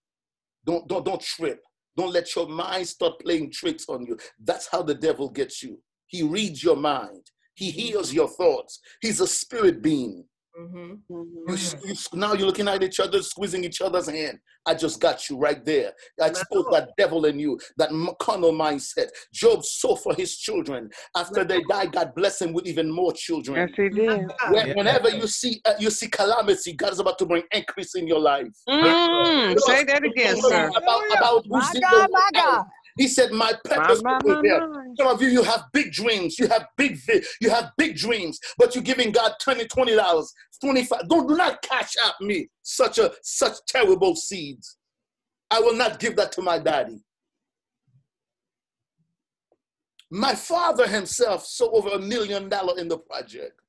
Don't, don't, don't trip. Don't let your mind start playing tricks on you. That's how the devil gets you. He reads your mind. He hears your thoughts. He's a spirit being. Mm-hmm. Mhm. You, you now you're looking at each other, squeezing each other's hand. I just got you right there. I exposed that devil in you, that m- carnal mindset. Job saw for his children. After they died, God blessed him with even more children. Yes, he did. When- Yeah. Whenever you see uh, you see calamity, God is about to bring increase in your life. Mm, say that again, sir. About, about who's My in God, the my way out. God. He said, "My purpose my, will my, fulfill." my. Some of you, you have big dreams, you have big, you have big dreams, but you're giving God 20 dollars, 25. Don't do not cash out me such a such terrible seeds. I will not give that to my daddy. My father himself saw over a million dollar in the project.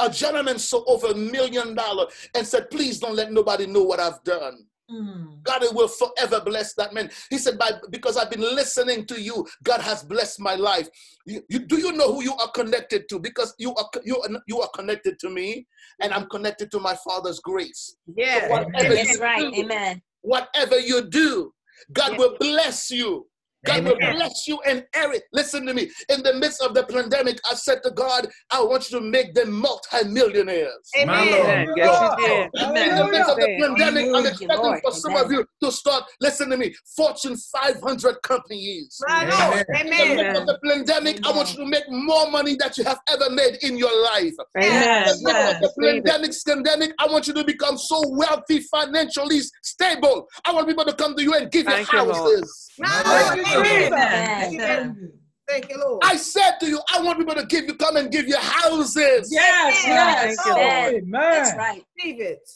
A gentleman saw over a million dollar and said, please don't let nobody know what I've done. Mm. God will forever bless that man. He said, By, because I've been listening to you, God has blessed my life. You, you- do you know who you are connected to? Because you are you are, you are connected to me, and I'm connected to my Father's grace. Yes. Whatever That's you right. do, Amen. whatever you do, God Yeah. will bless you. God will bless you in every. Listen to me. In the midst of the pandemic, I said to God, I want you to make them multimillionaires. My Amen. Yes, he did. In the midst of the Said. pandemic, I'm expecting for some Amen. of you to start, listen to me, Fortune 500 companies. My Amen. In the midst of the pandemic, I want you to make more money that you have ever made in your life. Amen. In the Yes, midst of the pandemic, pandemic, I want you to become so wealthy, financially stable. I want people to come to you and give Thank you you, houses. My Thank you, Amen. Amen. Amen. Thank you, Lord. I said to you, I want people to give you, come and give you houses. Yes, yes. Thank you, Lord. Amen. That's right. Receive it.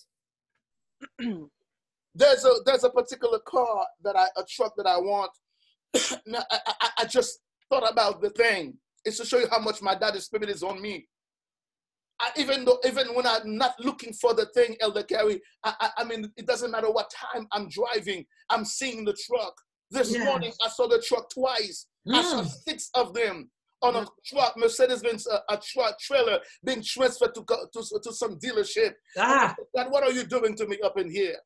[CLEARS THROAT] There's a there's a particular car that I a truck that I want. [CLEARS THROAT] now, I, I, I just thought about the thing. It's to show you how much my daddy's spirit is on me. I, even though even when I'm not looking for the thing, Elder Carey, I, I, I mean it doesn't matter what time I'm driving, I'm seeing the truck. This Yes. morning I saw the truck twice. I saw Mm. six of them on a truck, Mercedes-Benz, uh, a truck trailer being transferred to, to, to some dealership. Ah, God, what are you doing to me up in here?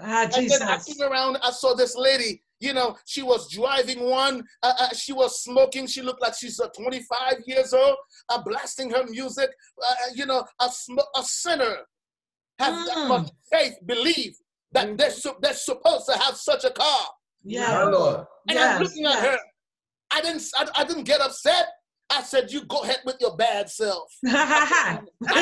ah, And then I came around, I saw this lady, you know, she was driving one, uh, uh, she was smoking, she looked like she's uh, 25 years old, uh, blasting her music, uh, uh, you know, a, sm- a sinner has that Mm. much faith, believe that they're, su- they're supposed to have such a car. My Yeah. Lord. And I'm Yes, looking at her. I didn't, I, I didn't get upset. I said, you go ahead with your bad self. [LAUGHS] I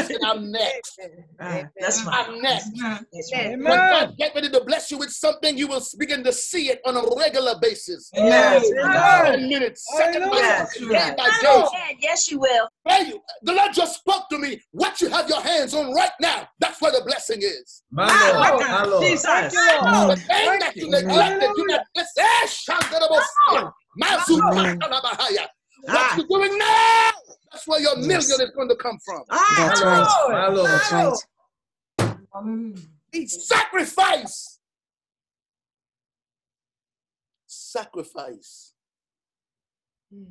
said, I'm next. [LAUGHS] Ah, that's right. I'm next. Amen. Amen. When God get ready to bless you with something, you will begin to see it on a regular basis. Yes. One minute, second by Yes. second, by day. Yes, you will. Hey, you- the Lord just spoke to me. What you have your hands on right now, that's where the blessing is. My Ah, Lord. my My God. Lord. Jesus. The thing that you neglected, you not listen. Eh, Shandarabos- Mazukatalabahaya. What Ah. you doing now? That's where your Yes. million is going to come from. Ah, That's right. My Lord. That's right. Hallelujah. Sacrifice. Sacrifice.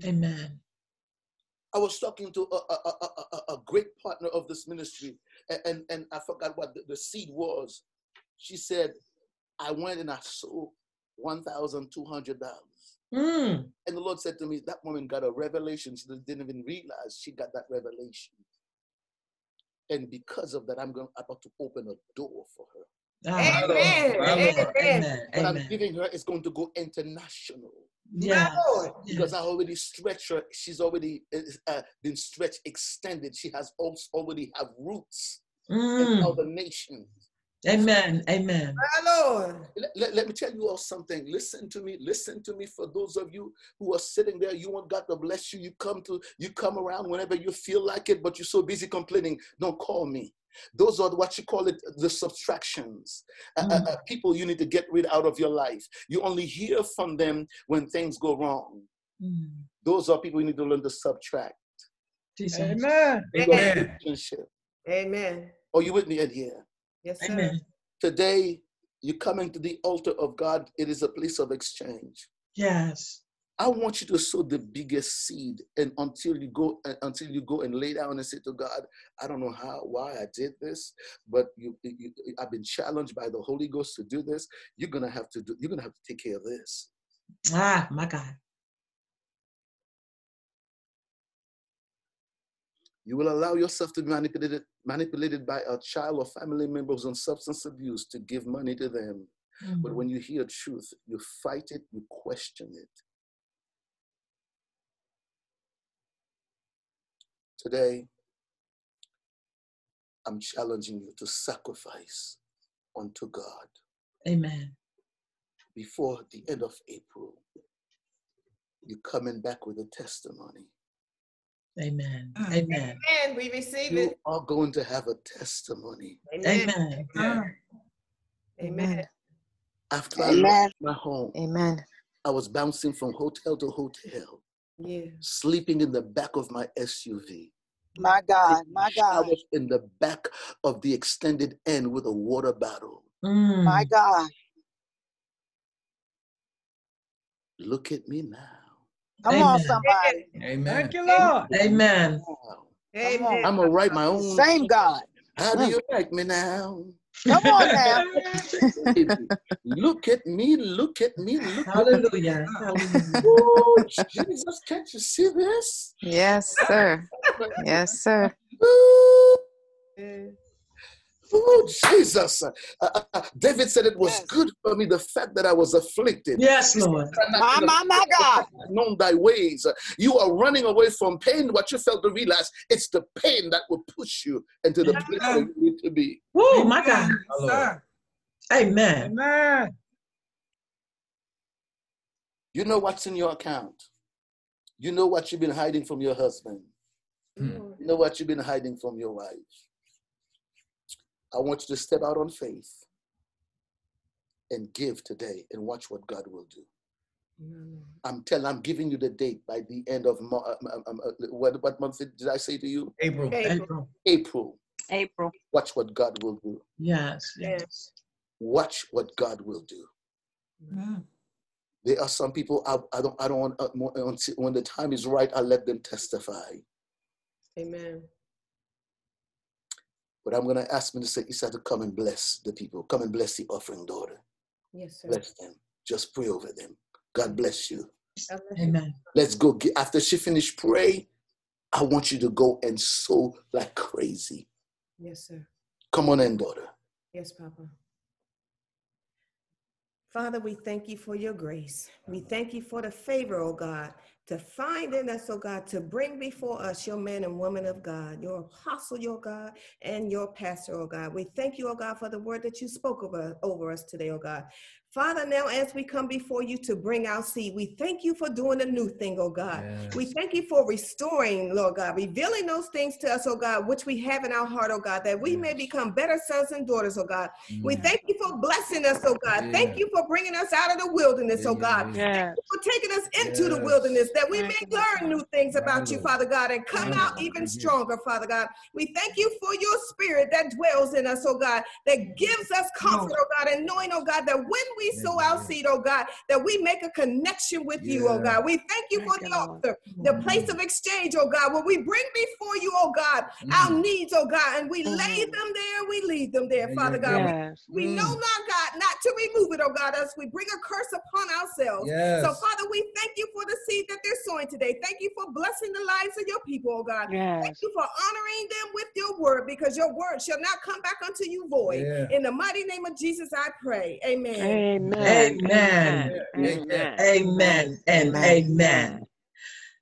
Amen. I was talking to a, a, a, a, a- a great partner of this ministry, a- and, and I forgot what the, the seed was. She said, I went and I sold $1,200. Mm. And the Lord said to me, That woman got a revelation. She didn't even realize she got that revelation. And because of that, I'm going about to open a door for her. Ah, Amen. My Amen. Amen. What I'm giving her is going to go international. Yeah. Lord. because I already stretched her. She's already uh, been stretched, extended. She has also already have roots in Mm. other nations. Amen. Amen. My Lord. Let, let- let me tell you all something. Listen to me. Listen to me. For those of you who are sitting there, you want God to bless you. You come to you come around whenever you feel like it, but you're so busy complaining. Don't call me. Those are what you call it the subtractions. Uh, uh, uh, people you need to get rid out of your life. You only hear from them when things go wrong. Mm. Those are people you need to learn to subtract. Jesus. Amen. Amen. Amen. Are you with me in here? Yes, sir. Amen. Today, you coming to the altar of God, it is a place of exchange. Yes. I want you to sow the biggest seed, and until you go, uh, until you go and lay down and say to God, I don't know how, why I did this, but you, you, I've been challenged by the Holy Ghost to do this. You're gonna have to do. You're gonna have to take care of this. Ah, my God. You will allow yourself to be manipulated, manipulated by a child or family members on substance abuse to give money to them. But Mm. when you hear truth, you fight it, you question it. Today, I'm challenging you to sacrifice unto God Amen. before the end of April. You're coming back with a testimony. Amen. Mm. Amen. Amen. We receive You it. are going to have a testimony. Amen. Amen. Amen. Amen. After I left my home, Amen. I was bouncing from hotel to hotel, Yeah. sleeping in the back of my SUV. My God. My God. showers in the back of the extended end with a water bottle. Mm. My God. Look at me now. Come on, somebody. Amen. Thank you, Lord. Amen. Wow. Amen. I'm gonna write my own. Same God. How do you like me now? Come on now. Look at me, look at me, look at me. Hallelujah. Hallelujah. Ooh, Jesus, can't you see this? Yes, sir. Yes, sir. Ooh, Yes. ooh, Jesus. Uh, uh, uh, David said it was Yes. good for me the fact that I was afflicted. Yes, Lord. My, my, my God. known thy ways. You are running away from pain. What you fail to realize, it's the pain that will push you into the place where you need to be. Oh, my God. Yes, sir. Amen. Amen. You know what's in your account. You know what you've been hiding from your husband. Lord. You know what you've been hiding from your wife. I want you to step out on faith and give today and watch what God will do. I'm telling, I'm giving you the date by the end of Mo- um, um, um, uh, what, what month did I say to you? April. April. April. April. April. Watch what God will do. Yes. Yes. Yes. Watch what God will do. Amen. There are some people I, I don't I don't want uh, when the time is right I let them testify. Amen. But I'm gonna ask Minister Issa to come and bless the people. Come and bless the offering daughter. Yes, sir. Bless them. Just pray over them. God bless you. God bless you. Amen. Let's go. Get, after she finished pray, I want you to go and sow like crazy. Yes, sir. Come on in, daughter. Yes, Papa. Father, we thank you for your grace. We thank you for the favor, oh God, to find in us, oh God, to bring before us your men and women of God, your apostle, your God, and your pastor, oh God. We thank you, oh God, for the word that you spoke over, over us today, oh God. Father, now as we come before you to bring our seed, we thank you for doing a new thing, oh God. Yes. We thank you for restoring, Lord God, revealing those things to us, oh God, which we have in our heart, oh God, that we may become better sons and daughters, oh God. We Mm. thank you for blessing us, oh God. Yeah. Thank you for bringing us out of the wilderness, oh Yeah, God. yeah, Yes. For taking us into the wilderness that we Thank may you, learn new things My about you, Father God, and come My out even Yeah. stronger, Father God. We thank you for your spirit that dwells in us, oh God, that gives us comfort, oh God, and knowing, oh God, that when we Yeah, sow yeah, our seed, oh God, that we make a connection with you, oh God. We thank you Thank for you, the Lord. altar, the place of exchange, oh God, where we bring before you, oh God, our Mm. needs, oh God, and we lay Mhm. them there, we leave them there, Yeah, Father yeah, God. We Yes. we know Mm. not, God, not to remove it, oh God, as we bring a curse upon ourselves. So, Father, we thank you for the seed that they're sowing today. Thank you for blessing the lives of your people, oh God. Thank you for honoring them with your word because your word shall not come back unto you void. Yeah. In the mighty name of Jesus, I pray. Amen. Amen. Amen. Amen. Amen. Amen. Amen and Amen. amen.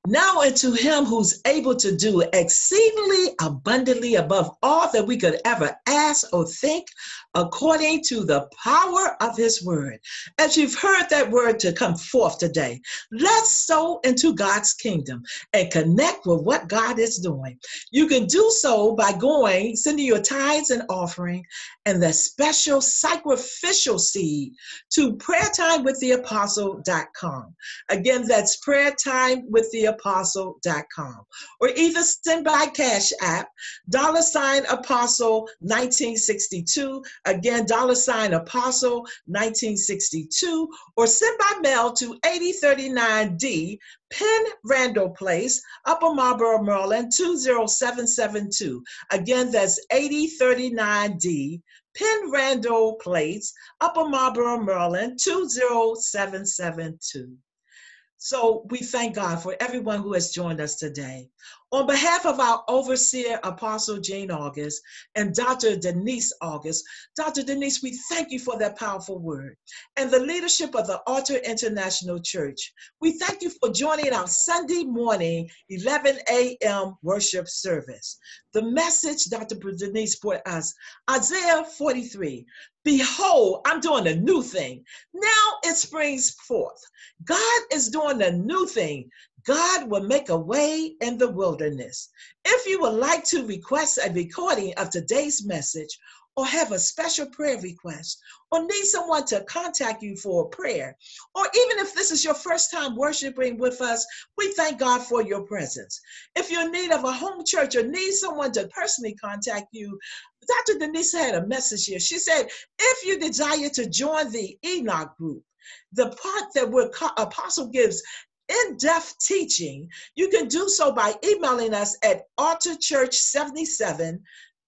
Now unto him who's able to do exceedingly abundantly above all that we could ever ask or think, according to the power of his word. As you've heard that word to come forth today, let's sow into God's kingdom and connect with what God is doing. You can do so by going, sending your tithes and offering and the special sacrificial seed to prayertimewiththeapostle.com. Again, that's prayertimewiththeapostle.com. Or either send by Cash App, dollar sign apostle 1962. Again, dollar sign apostle 1962. Or send by mail to 8039D, Penn Randall Place, Upper Marlboro, Maryland 20772. Again, that's 8039D, Penn Randall Place, Upper Marlboro, Maryland 20772. So we thank God for everyone who has joined us today. On behalf of our overseer, Apostle Jane Auguste, and Dr. Denise Auguste, Dr. Denise, we thank you for that powerful word. And the leadership of the Altar International Church, we thank you for joining our Sunday morning, 11 a.m. worship service. The message Dr. Denise brought us, Isaiah 43. Behold, I'm doing a new thing. Now it springs forth. God is doing a new thing. God will make a way in the wilderness. If you would like to request a recording of today's message or have a special prayer request or need someone to contact you for a prayer, or even if this is your first time worshiping with us, we thank God for your presence. If you're in need of a home church or need someone to personally contact you, Dr. Denise had a message here. She said, if you desire to join the Enoch group, the part that where Apostle gives in-depth teaching, you can do so by emailing us at altarchurch77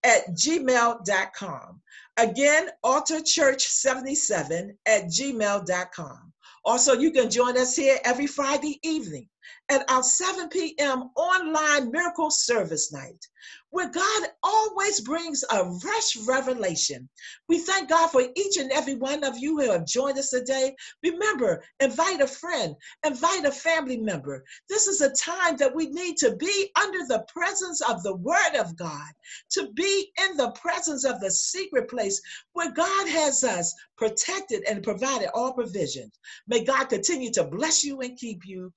at gmail.com. Again, altarchurch77 at gmail.com. Also, you can join us here every Friday evening at our 7 p.m. online miracle service night, where God always brings a fresh revelation. We thank God for each and every one of you who have joined us today. Remember, invite a friend, invite a family member. This is a time that we need to be under the presence of the Word of God, to be in the presence of the secret place where God has us protected and provided all provisions. May God continue to bless you and keep you.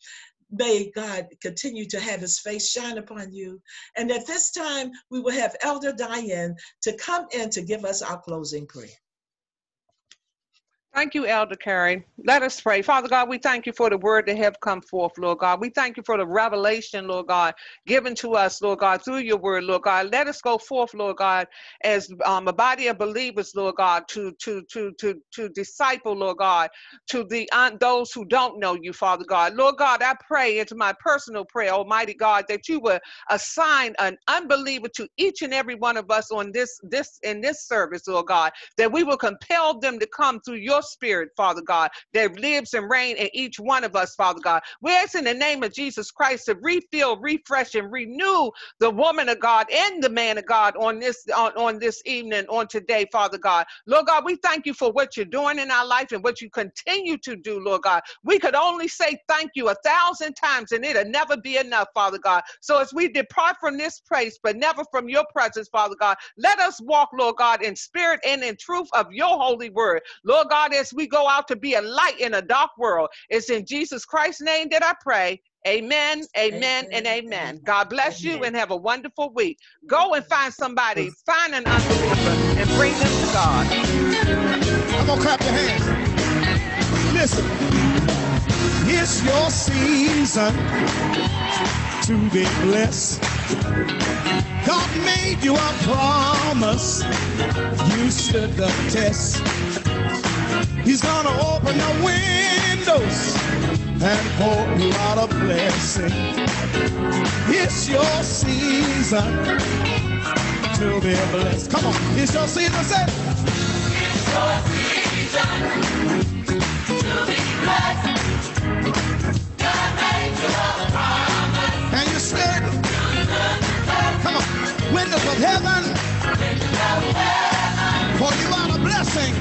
May God continue to have his face shine upon you. And at this time, we will have Elder Diane to come in to give us our closing prayer. Thank you, Elder Carey. Let us pray. Father God, we thank you for the word that have come forth, Lord God. We thank you for the revelation, Lord God, given to us, Lord God, through your word, Lord God. Let us go forth, Lord God, as um, a body of believers, Lord God, to to to to to disciple, Lord God, to the uh, those who don't know you, Father God. Lord God, I pray into my personal prayer, Almighty God, that you would assign an unbeliever to each and every one of us on this this in this service, Lord God, that we will compel them to come through your spirit, Father God, that lives and reign in each one of us, Father God. We ask in the name of Jesus Christ to refill, refresh, and renew the woman of God and the man of God on this on, on this evening, on today, Father God. Lord God, we thank you for what you're doing in our life and what you continue to do, Lord God. We could only say thank you a thousand times and it'll never be enough, Father God. So as we depart from this place, but never from your presence, Father God, let us walk, Lord God, in spirit and in truth of your holy word. Lord God, as we go out to be a light in a dark world. It's in Jesus Christ's name that I pray. Amen, amen, and amen. God bless you and have a wonderful week. Go and find somebody, find an unbeliever, and bring them to God. I'm gonna clap your hands. Listen, it's your season to be blessed. God made you a promise. You stood the test. He's gonna open the windows and pour you out a blessing. It's your season to be blessed. Come on, it's your season. Say, It's your season to be blessed. The angel of promise. and you stood. Come on, windows of heaven. Pour you out a blessing.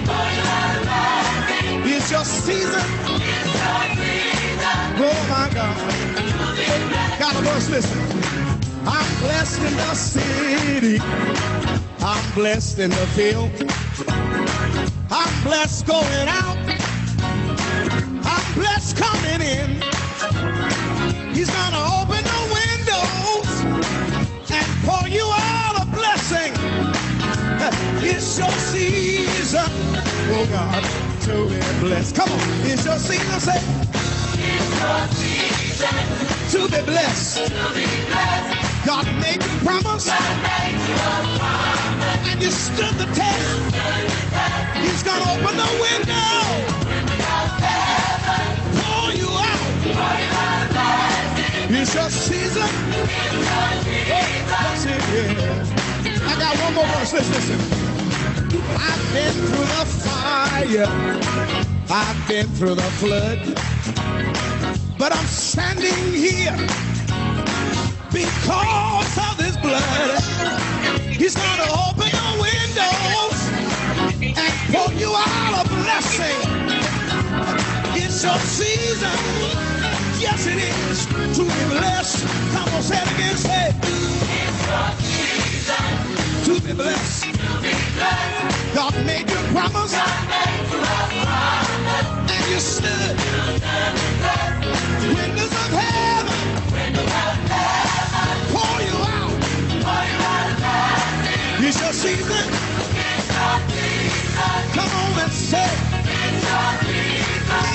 It's your season. Oh my God. Got a verse, listen. I'm blessed in the city. I'm blessed in the field. I'm blessed going out. I'm blessed coming in. He's gonna open the windows and pour you. It's your season, oh God, to be blessed. Come on, it's your season. Say, your season to be blessed. God made you promise, and you stood the test. He's gonna open the window, pour you out. It's your season. Yes, it is. Got one more verse. Listen, listen. I've been through the fire. I've been through the flood. But I'm standing here because of this blood. He's gonna open the windows and pour you out a blessing. It's your season. Yes, it is to be blessed. Come on, say it again. Say God made you promise. And you stood. Windows of heaven. Pour you out. It's your season. Come on and say.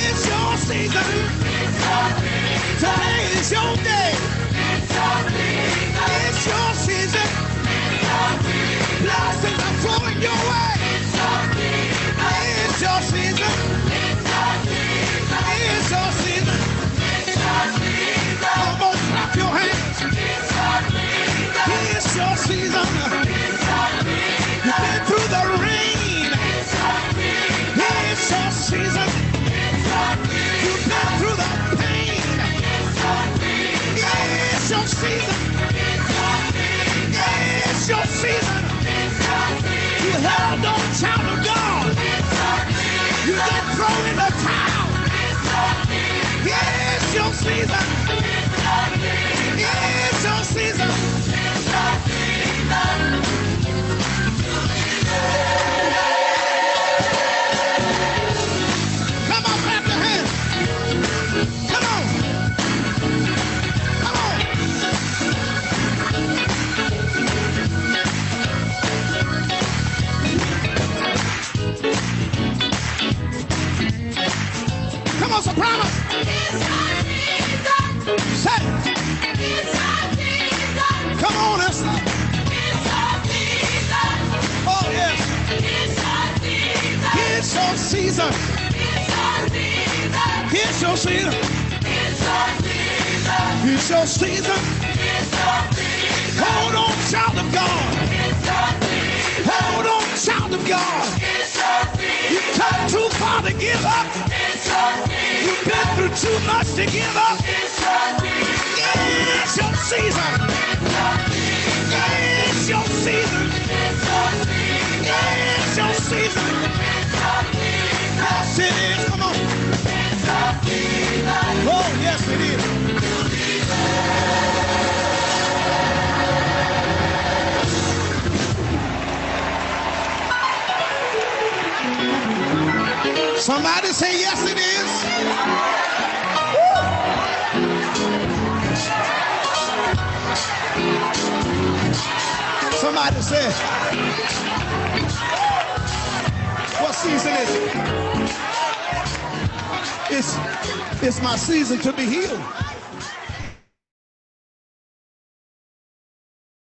It's your season. Today is your day. It's your season. Blessings are flowing your way. It's your season. It's your season. Come on, your hands. It's your season. You've been through the rain. It's your season. You've been through the pain. It's your season. It's your season. You held on, child of God. You didn't throw in the towel. It's your season. It's your season. Sopranos. Say. Come on, Esther. Oh, yes. It's your season. It's your season. It's your season. Hold on, child of God. Hold on, child of God. You come too far to give up. You've been through too much to give up. It's your season. It's your season. It's your season. It is. Come on. Oh, yes, it is. Somebody say, yes, it is. Somebody say, what season is it? It's, it's my season to be healed.